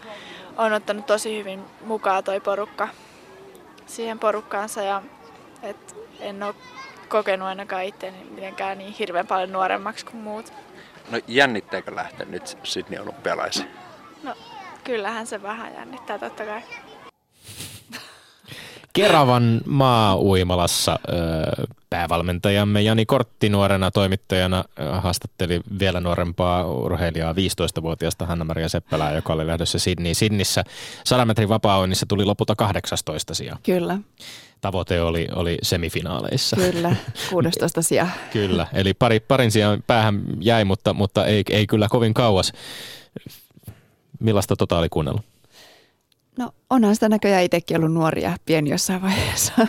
on ottanut tosi hyvin mukaan toi porukka siihen porukkaansa ja et en ole kokenut ainakaan itseäni mitenkään niin hirveän paljon nuoremmaksi kuin muut. No jännittääkö lähteä nyt Sydney olympialaisiin? No kyllähän se vähän jännittää totta kai. *laughs* Keravan maa-uimalassa päävalmentajamme Jani Kortti nuorena toimittajana haastatteli vielä nuorempaa urheilijaa 15-vuotiaasta Hanna-Maria Seppälää, joka oli lähdössä Sydney. Sydnissä 100 metrin vapaa tuli lopulta 18 sija. Kyllä. Tavoite oli, oli semifinaaleissa. Kyllä, *laughs* 16 sija. kyllä, eli pari, parin sijaan päähän jäi, mutta, mutta ei, ei kyllä kovin kauas. Millaista tota oli kuunnellut? No onhan sitä näköjään itsekin ollut nuoria pieni jossain vaiheessa. *laughs*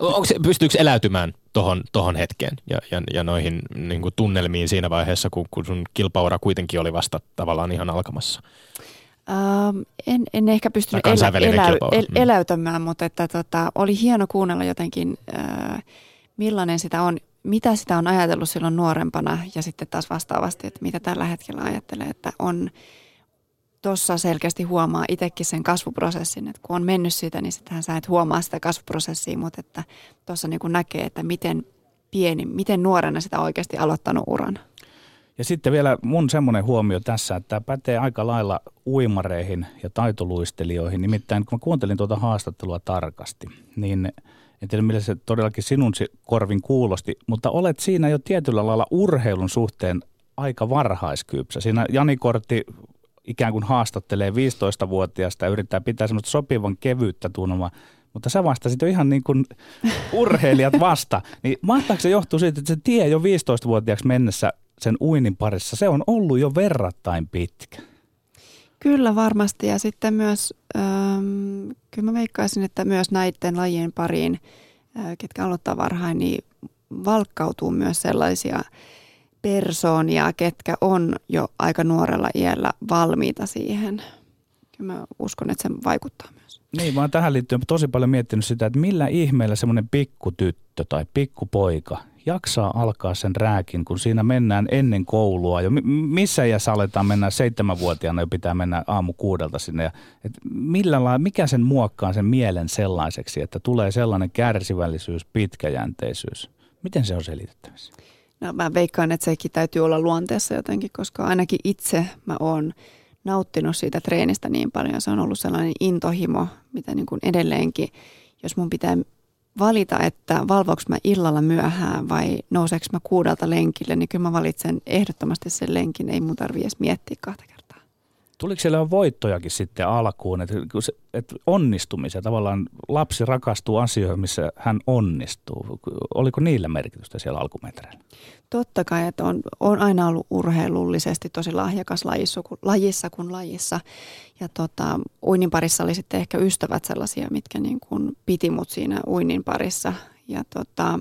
Onko se, pystyykö eläytymään tohon, tohon hetkeen ja, ja, ja noihin niin kuin tunnelmiin siinä vaiheessa, kun, kun sun kilpaura kuitenkin oli vasta tavallaan ihan alkamassa? Ähm, en, en ehkä pystynyt elä, elä, el, mm. eläytämään, mutta että, tota, oli hieno kuunnella jotenkin, äh, millainen sitä on, mitä sitä on ajatellut silloin nuorempana ja sitten taas vastaavasti, että mitä tällä hetkellä ajattelee, että on tuossa selkeästi huomaa itsekin sen kasvuprosessin, että kun on mennyt siitä, niin sittenhän sä et huomaa sitä kasvuprosessia, mutta että tuossa niin näkee, että miten pieni, miten nuorena sitä oikeasti aloittanut uran. Ja sitten vielä mun semmoinen huomio tässä, että tämä pätee aika lailla uimareihin ja taitoluistelijoihin. Nimittäin kun mä kuuntelin tuota haastattelua tarkasti, niin en tiedä millä se todellakin sinun korvin kuulosti, mutta olet siinä jo tietyllä lailla urheilun suhteen aika varhaiskyypsä. Siinä Jani Kortti ikään kuin haastattelee 15-vuotiaasta ja yrittää pitää semmoista sopivan kevyyttä tunnelmaa, mutta sä vastasit jo ihan niin kuin urheilijat vasta. Niin mahtaako se johtuu siitä, että se tie jo 15-vuotiaaksi mennessä sen uinin parissa, se on ollut jo verrattain pitkä? Kyllä varmasti ja sitten myös, ähm, kyllä mä veikkaisin, että myös näiden lajien pariin, äh, ketkä aloittaa varhain, niin valkkautuu myös sellaisia – persoonia, ketkä on jo aika nuorella iällä valmiita siihen. Kyllä mä uskon, että se vaikuttaa myös. Niin, mä oon tähän liittyen tosi paljon miettinyt sitä, että millä ihmeellä semmoinen pikkutyttö tai pikkupoika jaksaa alkaa sen rääkin, kun siinä mennään ennen koulua. Jo, missä ja aletaan mennä seitsemänvuotiaana jo pitää mennä aamu kuudelta sinne. Ja, et millä lailla, mikä sen muokkaa sen mielen sellaiseksi, että tulee sellainen kärsivällisyys, pitkäjänteisyys? Miten se on selitettävissä? No mä veikkaan, että sekin täytyy olla luonteessa jotenkin, koska ainakin itse mä oon nauttinut siitä treenistä niin paljon. Se on ollut sellainen intohimo, mitä niin kuin edelleenkin, jos mun pitää valita, että valvoinko mä illalla myöhään vai nouseeko mä kuudelta lenkille, niin kyllä mä valitsen ehdottomasti sen lenkin. Ei mun tarvitse edes miettiä kahta. Tuliko siellä voittojakin sitten alkuun, että, että onnistumisia, tavallaan lapsi rakastuu asioihin, missä hän onnistuu. Oliko niillä merkitystä siellä alkumetreillä? Totta kai, että on, on aina ollut urheilullisesti tosi lahjakas lajissa, lajissa kuin lajissa. Ja tota, uinnin parissa oli sitten ehkä ystävät sellaisia, mitkä niin kuin piti mut siinä uinnin parissa. Ja tota,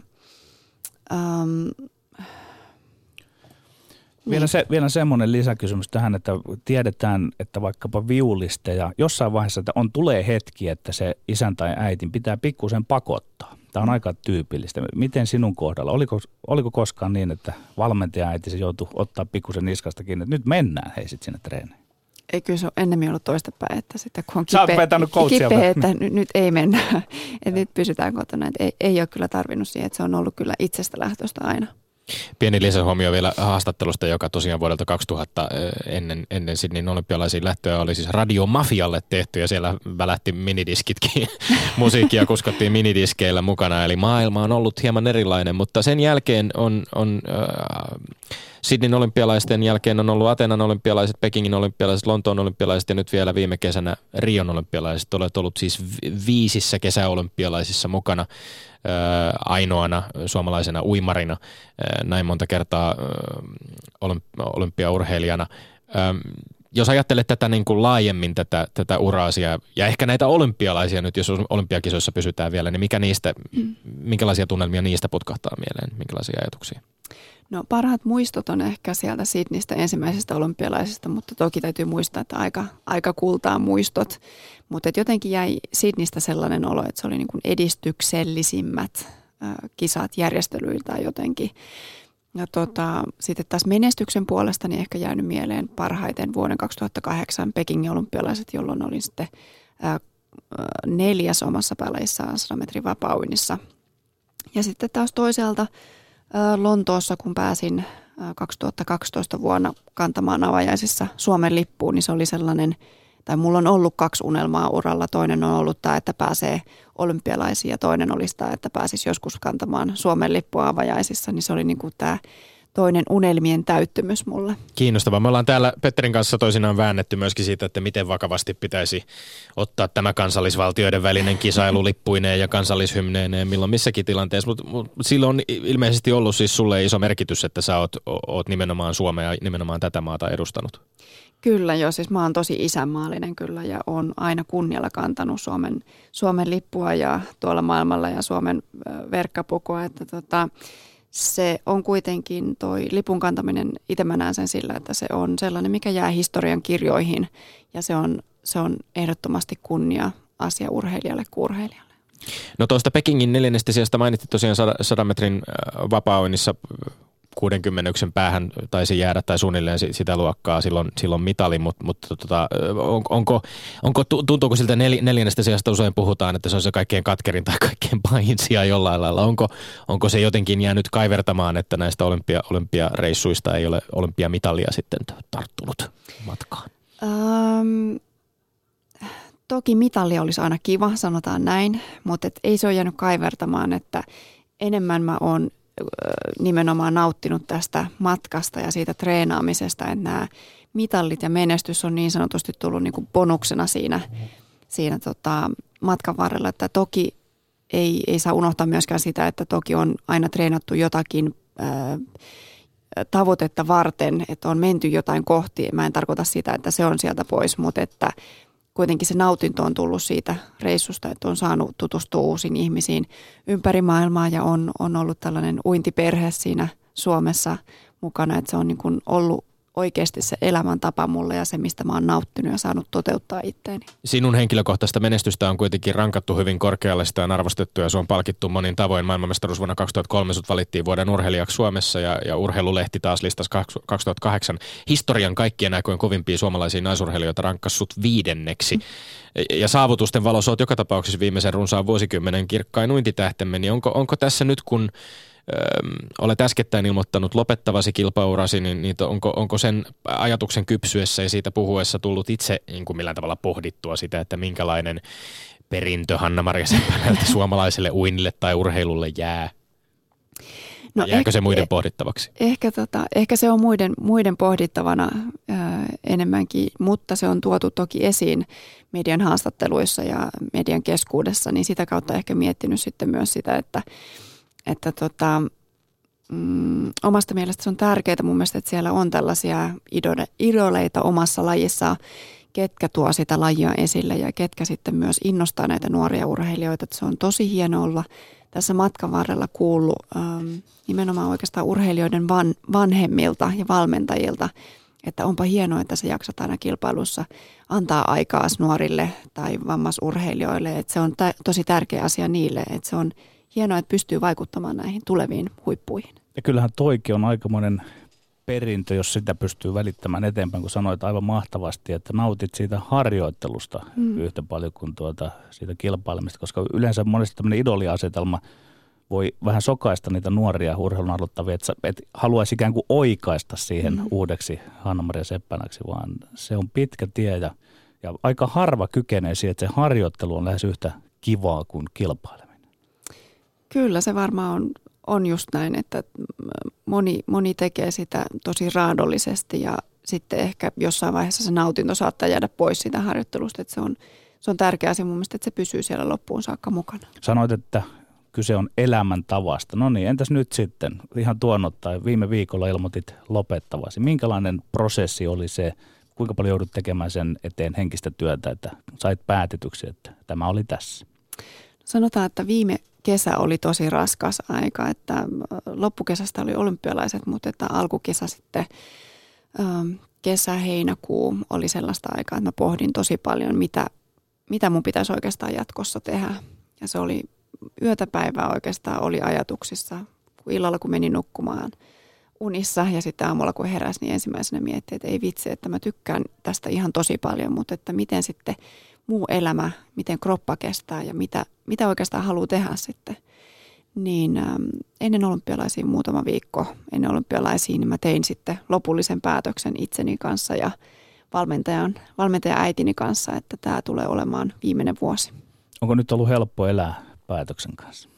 vielä, se, vielä semmoinen lisäkysymys tähän, että tiedetään, että vaikkapa viulisteja, jossain vaiheessa että on, tulee hetki, että se isän tai äitin pitää pikkusen pakottaa. Tämä on mm. aika tyypillistä. Miten sinun kohdalla? Oliko, oliko koskaan niin, että valmentaja äiti se joutui ottaa pikkusen niskasta kiinni, että nyt mennään hei sitten sinne treeniin? Ei kyllä se on ennemmin ollut toistepäin, että sitten kun on kipeä, kipeä että nyt, nyt ei mennä, *laughs* että nyt pysytään kotona. Että ei, ei ole kyllä tarvinnut siihen, että se on ollut kyllä itsestä lähtöstä aina. Pieni lisähuomio vielä haastattelusta, joka tosiaan vuodelta 2000 eh, ennen, ennen Sydneyn olympialaisiin lähtöä oli siis Radio Mafialle tehty ja siellä välähti minidiskitkin. *laughs* Musiikkia kuskottiin minidiskeillä mukana, eli maailma on ollut hieman erilainen, mutta sen jälkeen on, on äh, Sydneyn olympialaisten jälkeen on ollut Atenan olympialaiset, Pekingin olympialaiset, Lontoon olympialaiset ja nyt vielä viime kesänä Rion olympialaiset. Olet ollut siis viisissä kesäolympialaisissa mukana ainoana suomalaisena uimarina näin monta kertaa olympiaurheilijana. Jos ajattelet tätä niin kuin laajemmin, tätä, tätä uraasia ja ehkä näitä olympialaisia nyt, jos olympiakisoissa pysytään vielä, niin mikä niistä, mm. minkälaisia tunnelmia niistä putkahtaa mieleen, minkälaisia ajatuksia? No parhaat muistot on ehkä sieltä Sydneystä ensimmäisestä olympialaisesta, mutta toki täytyy muistaa, että aika, aika kultaa muistot. Mutta jotenkin jäi Sydneystä sellainen olo, että se oli niin edistyksellisimmät kisat järjestelyiltä jotenkin. Ja tota, sitten taas menestyksen puolesta niin ehkä jäänyt mieleen parhaiten vuoden 2008 Pekingin olympialaiset, jolloin olin sitten neljäs omassa päälaissaan 100 metrin vapauinnissa. Ja sitten taas toisaalta Lontoossa, kun pääsin 2012 vuonna kantamaan avajaisissa Suomen lippuun, niin se oli sellainen, tai mulla on ollut kaksi unelmaa uralla. Toinen on ollut tämä, että pääsee olympialaisiin ja toinen olisi tämä, että pääsisi joskus kantamaan Suomen lippua avajaisissa, niin se oli niin kuin tämä toinen unelmien täyttymys mulle. Kiinnostavaa. Me ollaan täällä Petterin kanssa toisinaan väännetty myöskin siitä, että miten vakavasti pitäisi ottaa tämä kansallisvaltioiden välinen kisailu *laughs* lippuineen ja kansallishymneineen milloin missäkin tilanteessa. Mutta mut sillä on ilmeisesti ollut siis sulle iso merkitys, että sä oot, oot nimenomaan Suomea ja nimenomaan tätä maata edustanut. Kyllä joo, siis mä oon tosi isänmaallinen kyllä ja on aina kunnialla kantanut Suomen, Suomen lippua ja tuolla maailmalla ja Suomen verkkapukua, että tota, se on kuitenkin toi lipun kantaminen, itse mä näen sen sillä, että se on sellainen, mikä jää historian kirjoihin. Ja se on, se on ehdottomasti kunnia asia urheilijalle kuin urheilijalle. No tuosta Pekingin neljännestä sijasta mainittiin tosiaan 100 metrin vapaa 60 päähän taisi jäädä tai suunnilleen sitä luokkaa silloin, silloin mitali, mutta, mutta tota, on, onko, onko, tuntuuko siltä nel, neljännestä sijasta usein puhutaan, että se on se kaikkein katkerin tai kaikkein pahin sija jollain lailla. Onko, onko se jotenkin jäänyt kaivertamaan, että näistä olympia, olympiareissuista ei ole olympiamitalia sitten tarttunut matkaan? Um, toki mitali olisi aina kiva, sanotaan näin, mutta et ei se ole jäänyt kaivertamaan, että enemmän mä oon nimenomaan nauttinut tästä matkasta ja siitä treenaamisesta, että nämä mitallit ja menestys on niin sanotusti tullut niin kuin bonuksena siinä, siinä tota matkan varrella, että toki ei, ei saa unohtaa myöskään sitä, että toki on aina treenattu jotakin ää, tavoitetta varten, että on menty jotain kohti. Mä en tarkoita sitä, että se on sieltä pois, mutta että kuitenkin se nautinto on tullut siitä reissusta, että on saanut tutustua uusiin ihmisiin ympäri maailmaa ja on, on ollut tällainen uintiperhe siinä Suomessa mukana, että se on niin kuin ollut oikeasti se elämäntapa mulle ja se, mistä mä oon nauttinut ja saanut toteuttaa itteeni. Sinun henkilökohtaista menestystä on kuitenkin rankattu hyvin korkealle, sitä on arvostettu ja se on palkittu monin tavoin. Maailmanmestaruus vuonna 2003 sut valittiin vuoden urheilijaksi Suomessa ja, ja urheilulehti taas listas 2008 historian kaikkien aikojen kovimpia suomalaisia naisurheilijoita rankkassut viidenneksi. Mm. Ja saavutusten valossa olet joka tapauksessa viimeisen runsaan vuosikymmenen kirkkain uintitähtemme, niin onko, onko tässä nyt kun olet äskettäin ilmoittanut lopettavasi kilpaurasi, niin, niin onko, onko sen ajatuksen kypsyessä ja siitä puhuessa tullut itse niin kuin millään tavalla pohdittua sitä, että minkälainen perintö Hanna-Maria Seppälältä *laughs* suomalaiselle uinille tai urheilulle jää? No Jääkö ehkä, se muiden pohdittavaksi? Ehkä, tota, ehkä se on muiden, muiden pohdittavana ää, enemmänkin, mutta se on tuotu toki esiin median haastatteluissa ja median keskuudessa, niin sitä kautta ehkä miettinyt sitten myös sitä, että että tota, mm, omasta mielestä se on tärkeää mun mielestä, että siellä on tällaisia idole, idoleita omassa lajissa, ketkä tuo sitä lajia esille ja ketkä sitten myös innostaa näitä nuoria urheilijoita. Että se on tosi hieno olla tässä matkan varrella kuullut ähm, nimenomaan oikeastaan urheilijoiden van, vanhemmilta ja valmentajilta, että onpa hienoa, että se jaksat aina kilpailussa antaa aikaa nuorille tai vammaisurheilijoille. Että se on t- tosi tärkeä asia niille, että se on – hienoa, että pystyy vaikuttamaan näihin tuleviin huippuihin. Ja kyllähän toikin on aikamoinen perintö, jos sitä pystyy välittämään eteenpäin, kun sanoit aivan mahtavasti, että nautit siitä harjoittelusta mm. yhtä paljon kuin tuota, siitä kilpailemista, koska yleensä monesti tämmöinen idoliasetelma voi vähän sokaista niitä nuoria urheilun aloittavia, että, että haluaisi ikään kuin oikaista siihen mm. uudeksi Hanna-Maria Seppänäksi, vaan se on pitkä tie ja, ja aika harva kykenee siihen, että se harjoittelu on lähes yhtä kivaa kuin kilpaileminen. Kyllä se varmaan on, on just näin, että moni, moni tekee sitä tosi raadollisesti ja sitten ehkä jossain vaiheessa se nautinto saattaa jäädä pois siitä harjoittelusta, että se on, se on tärkeä asia mun mielestä, että se pysyy siellä loppuun saakka mukana. Sanoit, että kyse on elämäntavasta. No niin, entäs nyt sitten? Ihan tuonnottain viime viikolla ilmoitit lopettavasi. Minkälainen prosessi oli se? Kuinka paljon joudut tekemään sen eteen henkistä työtä, että sait päätetyksi, että tämä oli tässä? Sanotaan, että viime kesä oli tosi raskas aika, että loppukesästä oli olympialaiset, mutta että alkukesä sitten kesä, heinäkuu oli sellaista aikaa, että mä pohdin tosi paljon, mitä, mitä mun pitäisi oikeastaan jatkossa tehdä. Ja se oli yötä päivää oikeastaan oli ajatuksissa, kun illalla kun menin nukkumaan unissa ja sitten aamulla kun heräsi, niin ensimmäisenä miettii, että ei vitsi, että mä tykkään tästä ihan tosi paljon, mutta että miten sitten muu elämä, miten kroppa kestää ja mitä, mitä oikeastaan haluaa tehdä sitten. Niin ähm, ennen olympialaisia muutama viikko ennen olympialaisia, niin mä tein sitten lopullisen päätöksen itseni kanssa ja valmentajan, valmentajan äitini kanssa, että tämä tulee olemaan viimeinen vuosi. Onko nyt ollut helppo elää päätöksen kanssa?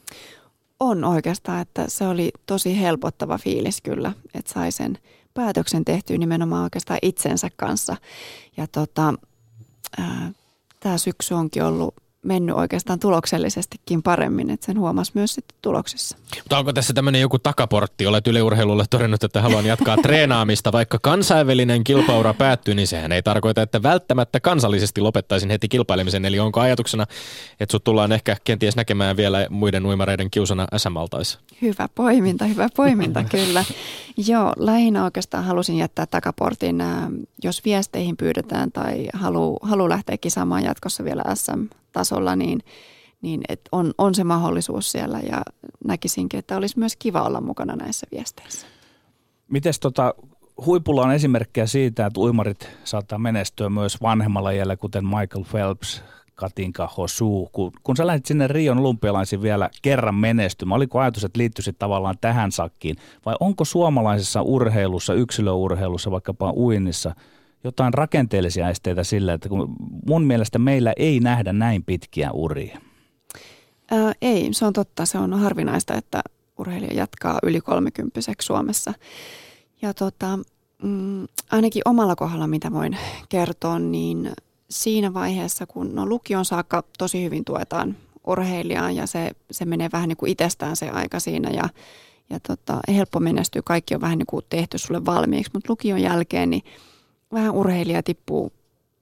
On oikeastaan, että se oli tosi helpottava fiilis kyllä, että sai sen päätöksen tehtyä nimenomaan oikeastaan itsensä kanssa. Ja tota, tämä syksy onkin ollut mennyt oikeastaan tuloksellisestikin paremmin, että sen huomasi myös sitten tuloksissa. Mutta onko tässä tämmöinen joku takaportti? Olet yleurheilulle todennut, että haluan jatkaa treenaamista. Vaikka kansainvälinen kilpaura päättyy, niin sehän ei tarkoita, että välttämättä kansallisesti lopettaisin heti kilpailemisen. Eli onko ajatuksena, että sut tullaan ehkä kenties näkemään vielä muiden uimareiden kiusana SM-altaissa? Hyvä poiminta, hyvä poiminta *laughs* kyllä. Joo, lähinnä oikeastaan halusin jättää takaportin, jos viesteihin pyydetään tai haluaa halu lähteä kisaamaan jatkossa vielä SM tasolla, niin, niin et on, on se mahdollisuus siellä ja näkisinkin, että olisi myös kiva olla mukana näissä viesteissä. Mites tota, huipulla on esimerkkejä siitä, että uimarit saattaa menestyä myös vanhemmalla jäljellä, kuten Michael Phelps, Katinka Hosu. Kun, kun sä lähdit sinne Rion olympialaisiin vielä kerran menestymään, oliko ajatus, että liittyisit tavallaan tähän sakkiin? Vai onko suomalaisessa urheilussa, yksilöurheilussa, vaikkapa uinnissa – jotain rakenteellisia esteitä sillä, että kun mun mielestä meillä ei nähdä näin pitkiä uria? Ää, ei, se on totta. Se on harvinaista, että urheilija jatkaa yli 30 Suomessa. Ja tota, mm, ainakin omalla kohdalla, mitä voin kertoa, niin siinä vaiheessa, kun no lukion saakka tosi hyvin tuetaan urheilijaa ja se, se menee vähän niin kuin itsestään se aika siinä ja, ja tota, helppo menestyä. Kaikki on vähän niin kuin tehty sulle valmiiksi, mutta lukion jälkeen niin – vähän urheilija tippuu,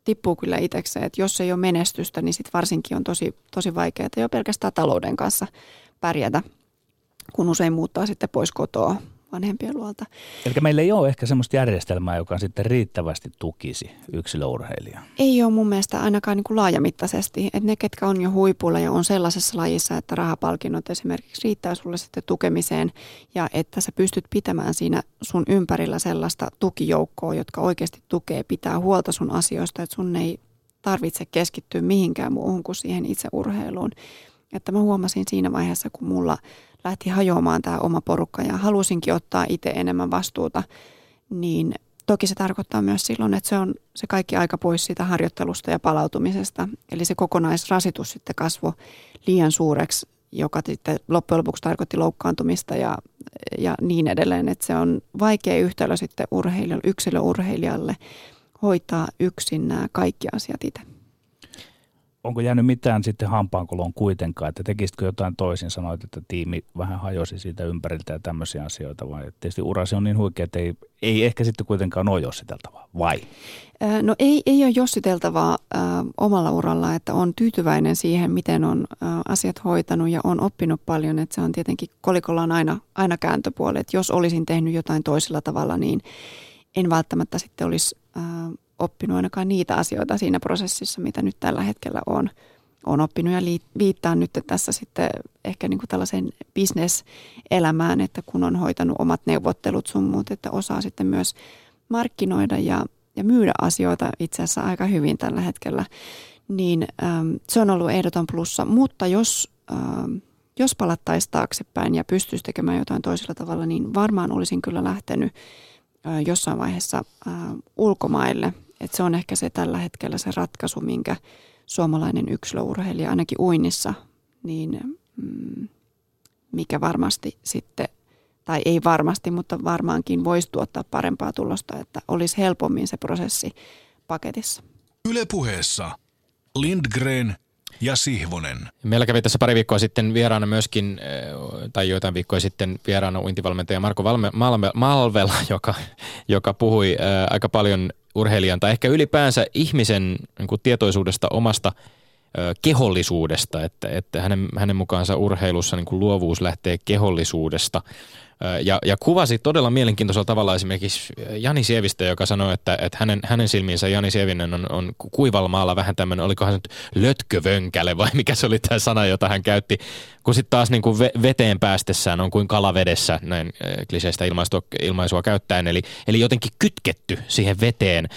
tippuu kyllä itsekseen, että jos ei ole menestystä, niin sitten varsinkin on tosi, tosi vaikeaa jo pelkästään talouden kanssa pärjätä, kun usein muuttaa sitten pois kotoa vanhempien luolta. Eli meillä ei ole ehkä sellaista järjestelmää, joka sitten riittävästi tukisi yksilöurheilijaa. Ei ole mun mielestä ainakaan niin kuin laajamittaisesti. Että ne, ketkä on jo huipulla ja on sellaisessa lajissa, että rahapalkinnot esimerkiksi riittää sulle sitten tukemiseen ja että sä pystyt pitämään siinä sun ympärillä sellaista tukijoukkoa, jotka oikeasti tukee, pitää huolta sun asioista, että sun ei tarvitse keskittyä mihinkään muuhun kuin siihen itse urheiluun. Että mä huomasin siinä vaiheessa, kun mulla – lähti hajoamaan tämä oma porukka ja halusinkin ottaa itse enemmän vastuuta, niin toki se tarkoittaa myös silloin, että se on se kaikki aika pois siitä harjoittelusta ja palautumisesta. Eli se kokonaisrasitus sitten kasvoi liian suureksi, joka sitten loppujen lopuksi tarkoitti loukkaantumista ja, ja niin edelleen. Että se on vaikea yhtälö sitten urheilijalle, yksilöurheilijalle hoitaa yksin nämä kaikki asiat itse onko jäänyt mitään sitten hampaankoloon kuitenkaan, että tekisitkö jotain toisin, sanoit, että tiimi vähän hajosi siitä ympäriltä ja tämmöisiä asioita, vai tietysti urasi on niin huikea, että ei, ei ehkä sitten kuitenkaan ole jossiteltavaa, vai? No ei, ei ole jossiteltavaa äh, omalla uralla, että on tyytyväinen siihen, miten on äh, asiat hoitanut ja on oppinut paljon, että se on tietenkin, kolikolla on aina, aina kääntöpuoli, että jos olisin tehnyt jotain toisella tavalla, niin en välttämättä sitten olisi äh, oppinut ainakaan niitä asioita siinä prosessissa, mitä nyt tällä hetkellä on, on oppinut ja viittaan nyt tässä sitten ehkä niin kuin tällaiseen bisneselämään, että kun on hoitanut omat neuvottelut sun muut, että osaa sitten myös markkinoida ja, ja myydä asioita itse asiassa aika hyvin tällä hetkellä, niin äm, se on ollut ehdoton plussa. Mutta jos, äm, jos palattaisiin taaksepäin ja pystyisi tekemään jotain toisella tavalla, niin varmaan olisin kyllä lähtenyt äh, jossain vaiheessa äh, ulkomaille et se on ehkä se tällä hetkellä se ratkaisu, minkä suomalainen yksilöurheilija ainakin uinnissa, niin mm, mikä varmasti sitten, tai ei varmasti, mutta varmaankin voisi tuottaa parempaa tulosta, että olisi helpommin se prosessi paketissa. Ylepuheessa Lindgren ja Sihvonen. Meillä kävi tässä pari viikkoa sitten vieraana myöskin, eh, tai joitain viikkoja sitten vieraana uintivalmentaja Marko Valme, Malve, Malvela, *laughs* joka, joka puhui ää, eh, aika paljon urheilijan tai ehkä ylipäänsä ihmisen niin kuin tietoisuudesta omasta ää, kehollisuudesta, että, että hänen, hänen mukaansa urheilussa niin kuin luovuus lähtee kehollisuudesta – ja, ja kuvasi todella mielenkiintoisella tavalla esimerkiksi Jani Sievistä, joka sanoi, että, että hänen, hänen silmiinsä Jani Sievinen on, on kuivalmaalla vähän tämmöinen, olikohan se nyt lötkövönkäle vai mikä se oli tämä sana, jota hän käytti, kun sitten taas niin kuin veteen päästessään on kuin kalavedessä, näin kliseistä ilmaisua, ilmaisua käyttäen, eli, eli jotenkin kytketty siihen veteen.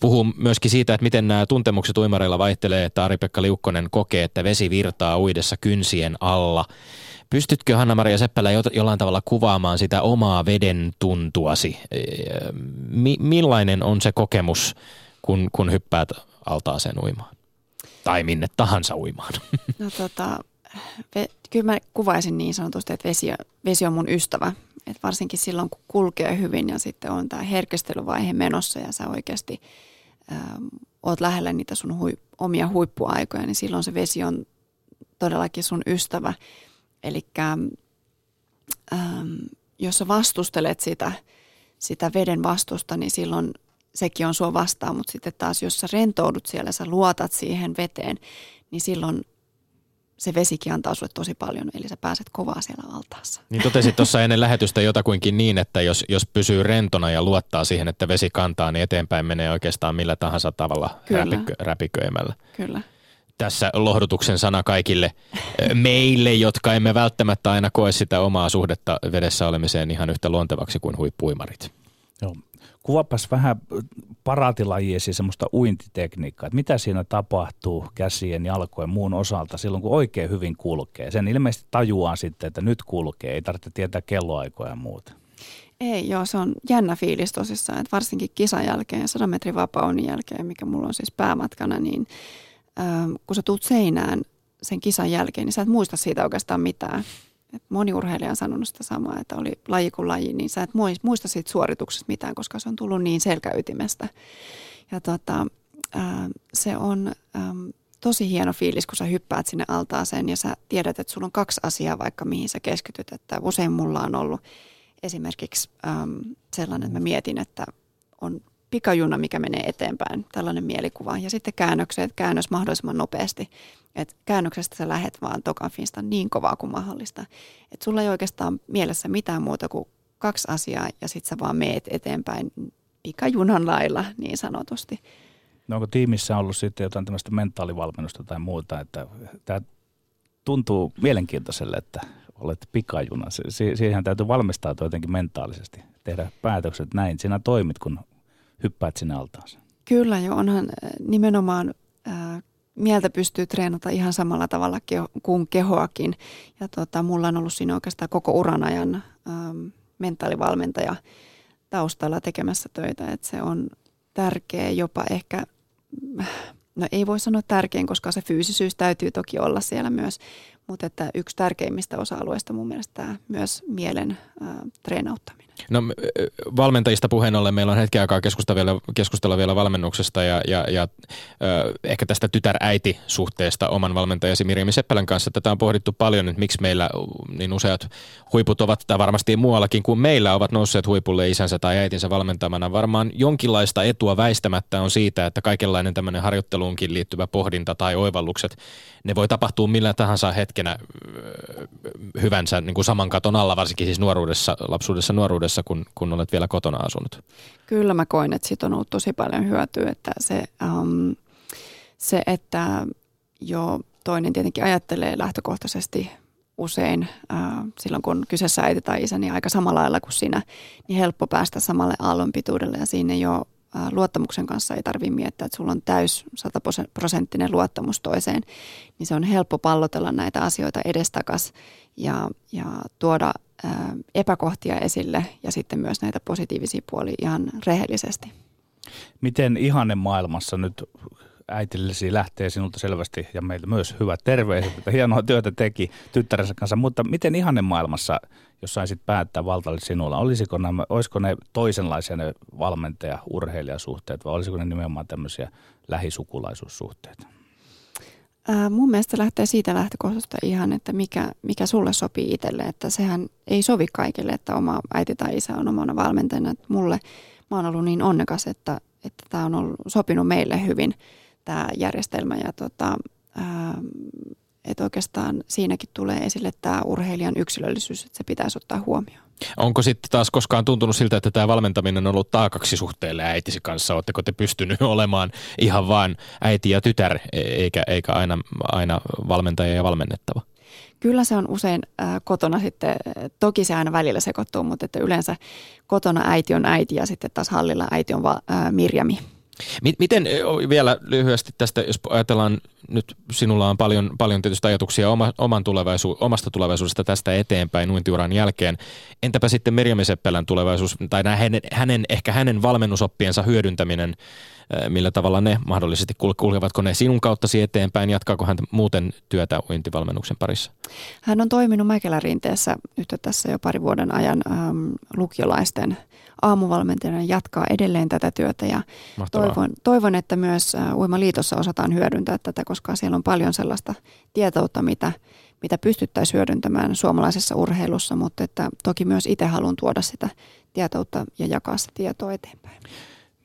puhuu myöskin siitä, että miten nämä tuntemukset uimareilla vaihtelee, että Ari-Pekka Liukkonen kokee, että vesi virtaa uidessa kynsien alla. Pystytkö Hanna-Maria Seppälä jollain tavalla kuvaamaan sitä omaa veden tuntuasi? Mi- millainen on se kokemus, kun, kun hyppäät altaaseen uimaan? Tai minne tahansa uimaan? *laughs* No tota, ve, kyllä mä kuvaisin niin sanotusti, että vesi, vesi on mun ystävä. Et varsinkin silloin, kun kulkee hyvin ja sitten on tämä herkistelyvaihe menossa ja sä oikeasti ähm, oot lähellä niitä sun hui, omia huippuaikoja, niin silloin se vesi on todellakin sun ystävä. Eli ähm, jos sä vastustelet sitä, sitä veden vastusta, niin silloin sekin on sua vastaan, mutta sitten taas jos sä rentoudut siellä, sä luotat siihen veteen, niin silloin se vesikin antaa sulle tosi paljon, eli sä pääset kovaa siellä altaassa. Niin totesit tuossa ennen lähetystä jotakuinkin niin, että jos, jos pysyy rentona ja luottaa siihen, että vesi kantaa, niin eteenpäin menee oikeastaan millä tahansa tavalla räpikö, räpiköimällä. Kyllä. Tässä lohdutuksen sana kaikille meille, jotka emme välttämättä aina koe sitä omaa suhdetta vedessä olemiseen ihan yhtä luontevaksi kuin huippuimarit. Joo. Kuvapas vähän paraatilajiesi semmoista uintitekniikkaa, että mitä siinä tapahtuu käsien, jalkojen muun osalta silloin, kun oikein hyvin kulkee. Sen ilmeisesti tajuaa sitten, että nyt kulkee, ei tarvitse tietää kelloaikoja ja muuta. Ei, joo, se on jännä fiilis tosissaan, että varsinkin kisan jälkeen, 100 metrin vapaunin jälkeen, mikä mulla on siis päämatkana, niin kun sä tuut seinään sen kisan jälkeen, niin sä et muista siitä oikeastaan mitään. Et moni urheilija on sanonut sitä samaa, että oli laji kuin laji, niin sä et muista siitä suorituksesta mitään, koska se on tullut niin selkäytimestä. Ja tota, ää, se on äm, tosi hieno fiilis, kun sä hyppäät sinne altaaseen ja sä tiedät, että sulla on kaksi asiaa vaikka mihin sä keskityt. Että usein mulla on ollut esimerkiksi sellainen, että mä mietin, että on pikajuna, mikä menee eteenpäin, tällainen mielikuva. Ja sitten käännökset, käännös mahdollisimman nopeasti. Et käännöksestä sä lähet vaan tokan finsta niin kovaa kuin mahdollista. Että sulla ei oikeastaan mielessä mitään muuta kuin kaksi asiaa ja sitten sä vaan meet eteenpäin pikajunan lailla niin sanotusti. No onko tiimissä ollut sitten jotain tämmöistä mentaalivalmennusta tai muuta, että tämä tuntuu mielenkiintoiselle, että olet pikajuna. siihen täytyy valmistautua jotenkin mentaalisesti, tehdä päätökset näin. Sinä toimit, kun hyppäät sinne altaansa. Kyllä jo, onhan äh, nimenomaan äh, mieltä pystyy treenata ihan samalla tavalla keho, kuin kehoakin. Ja tota, mulla on ollut siinä oikeastaan koko uran ajan ähm, mentaalivalmentaja taustalla tekemässä töitä. Että se on tärkeä jopa ehkä, no ei voi sanoa tärkein, koska se fyysisyys täytyy toki olla siellä myös. Mutta että yksi tärkeimmistä osa-alueista mun mielestä myös mielen äh, treenauttaminen. No valmentajista puheen ollen meillä on hetki aikaa keskustella vielä, keskustella vielä valmennuksesta ja, ja, ja ö, ehkä tästä tytär-äiti-suhteesta oman valmentajasi Mirjami Seppälän kanssa. Tätä on pohdittu paljon, että miksi meillä niin useat huiput ovat, tai varmasti muuallakin kuin meillä, ovat nousseet huipulle isänsä tai äitinsä valmentamana. Varmaan jonkinlaista etua väistämättä on siitä, että kaikenlainen tämmöinen harjoitteluunkin liittyvä pohdinta tai oivallukset, ne voi tapahtua millä tahansa hetkenä hyvänsä niin kuin saman katon alla, varsinkin siis nuoruudessa, lapsuudessa nuoruudessa kun, kun olet vielä kotona asunut? Kyllä mä koin, että siitä on ollut tosi paljon hyötyä, että se, um, se että jo toinen tietenkin ajattelee lähtökohtaisesti usein äh, silloin, kun kyseessä äiti tai isä, niin aika samalla lailla kuin sinä, niin helppo päästä samalle aallonpituudelle ja siinä jo luottamuksen kanssa ei tarvitse miettiä, että sulla on täys sataprosenttinen luottamus toiseen, niin se on helppo pallotella näitä asioita edestakas ja, ja tuoda epäkohtia esille ja sitten myös näitä positiivisia puolia ihan rehellisesti. Miten ihanne maailmassa nyt äitillesi lähtee sinulta selvästi ja meiltä myös hyvät terveiset, että hienoa työtä teki tyttärensä kanssa, mutta miten ihanne maailmassa, jos saisit päättää valtalle sinulla, olisiko nämä, olisiko ne toisenlaisia ne valmentaja-urheilijasuhteet vai olisiko ne nimenomaan tämmöisiä lähisukulaisuussuhteita? Ää, mun mielestä lähtee siitä lähtökohdasta ihan, että mikä, mikä sulle sopii itselle. Että sehän ei sovi kaikille, että oma äiti tai isä on omana valmentajana. Että mulle, mä oon ollut niin onnekas, että, että tämä on ollut, sopinut meille hyvin tämä järjestelmä. Ja tota, että oikeastaan siinäkin tulee esille tämä urheilijan yksilöllisyys, että se pitäisi ottaa huomioon. Onko sitten taas koskaan tuntunut siltä, että tämä valmentaminen on ollut taakaksi suhteelle äitisi kanssa? Oletteko te pystynyt *laughs* olemaan ihan vain äiti ja tytär, eikä, eikä aina, aina valmentaja ja valmennettava? Kyllä se on usein äh, kotona sitten, toki se aina välillä sekoittuu, mutta että yleensä kotona äiti on äiti ja sitten taas hallilla äiti on va, äh, Mirjami. Miten vielä lyhyesti tästä, jos ajatellaan nyt sinulla on paljon, paljon tietysti ajatuksia oma, oman tulevaisuus, omasta tulevaisuudesta tästä eteenpäin uintiuran jälkeen. Entäpä sitten Merjami Seppälän tulevaisuus tai hänen, hänen, ehkä hänen valmennusoppiensa hyödyntäminen, millä tavalla ne mahdollisesti kulkevatko ne sinun kauttasi eteenpäin, jatkaako hän muuten työtä uintivalmennuksen parissa? Hän on toiminut Mäkelärinteessä nyt tässä jo pari vuoden ajan ähm, lukiolaisten – aamuvalmentajana jatkaa edelleen tätä työtä ja toivon, toivon, että myös Uimaliitossa osataan hyödyntää tätä, koska siellä on paljon sellaista tietoutta, mitä, mitä pystyttäisiin hyödyntämään suomalaisessa urheilussa, mutta että toki myös itse haluan tuoda sitä tietoutta ja jakaa sitä tietoa eteenpäin.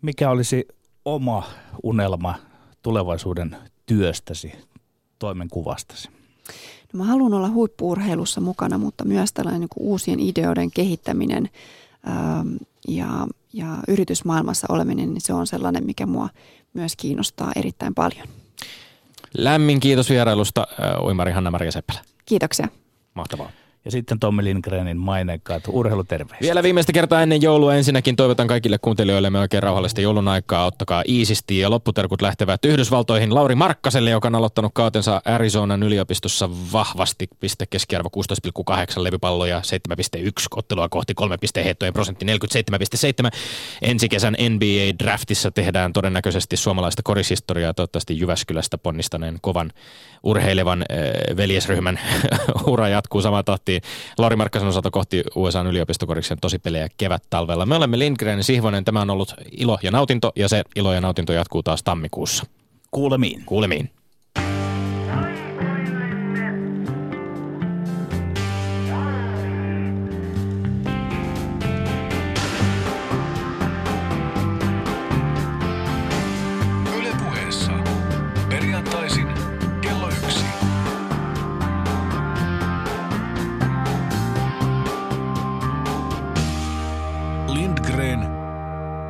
Mikä olisi oma unelma tulevaisuuden työstäsi, toimenkuvastasi? No mä haluan olla huippuurheilussa mukana, mutta myös tällainen niin uusien ideoiden kehittäminen ja, ja yritysmaailmassa oleminen, niin se on sellainen, mikä mua myös kiinnostaa erittäin paljon. Lämmin kiitos vierailusta, uimari Hanna-Maria Seppälä. Kiitoksia. Mahtavaa. Ja sitten Tommi Lindgrenin maineikkaat urheiluterveistä. Vielä viimeistä kertaa ennen joulua ensinnäkin toivotan kaikille kuuntelijoille oikein rauhallista joulun aikaa. Ottakaa iisisti ja lopputerkut lähtevät Yhdysvaltoihin Lauri Markkaselle, joka on aloittanut kautensa Arizonan yliopistossa vahvasti. Piste keskiarvo 16,8 levypalloja, 7,1 ottelua kohti 3 heittojen prosentti 47,7. Ensi kesän NBA-draftissa tehdään todennäköisesti suomalaista korishistoriaa, toivottavasti Jyväskylästä ponnistaneen kovan urheilevan äh, veljesryhmän *laughs* ura jatkuu samaan tahtiin pelattiin Lauri Markkasen osalta kohti USA yliopistokoriksen tosipelejä kevät-talvella. Me olemme Lindgren Sihvonen. Tämä on ollut ilo ja nautinto ja se ilo ja nautinto jatkuu taas tammikuussa. Kuulemiin. Kuulemiin.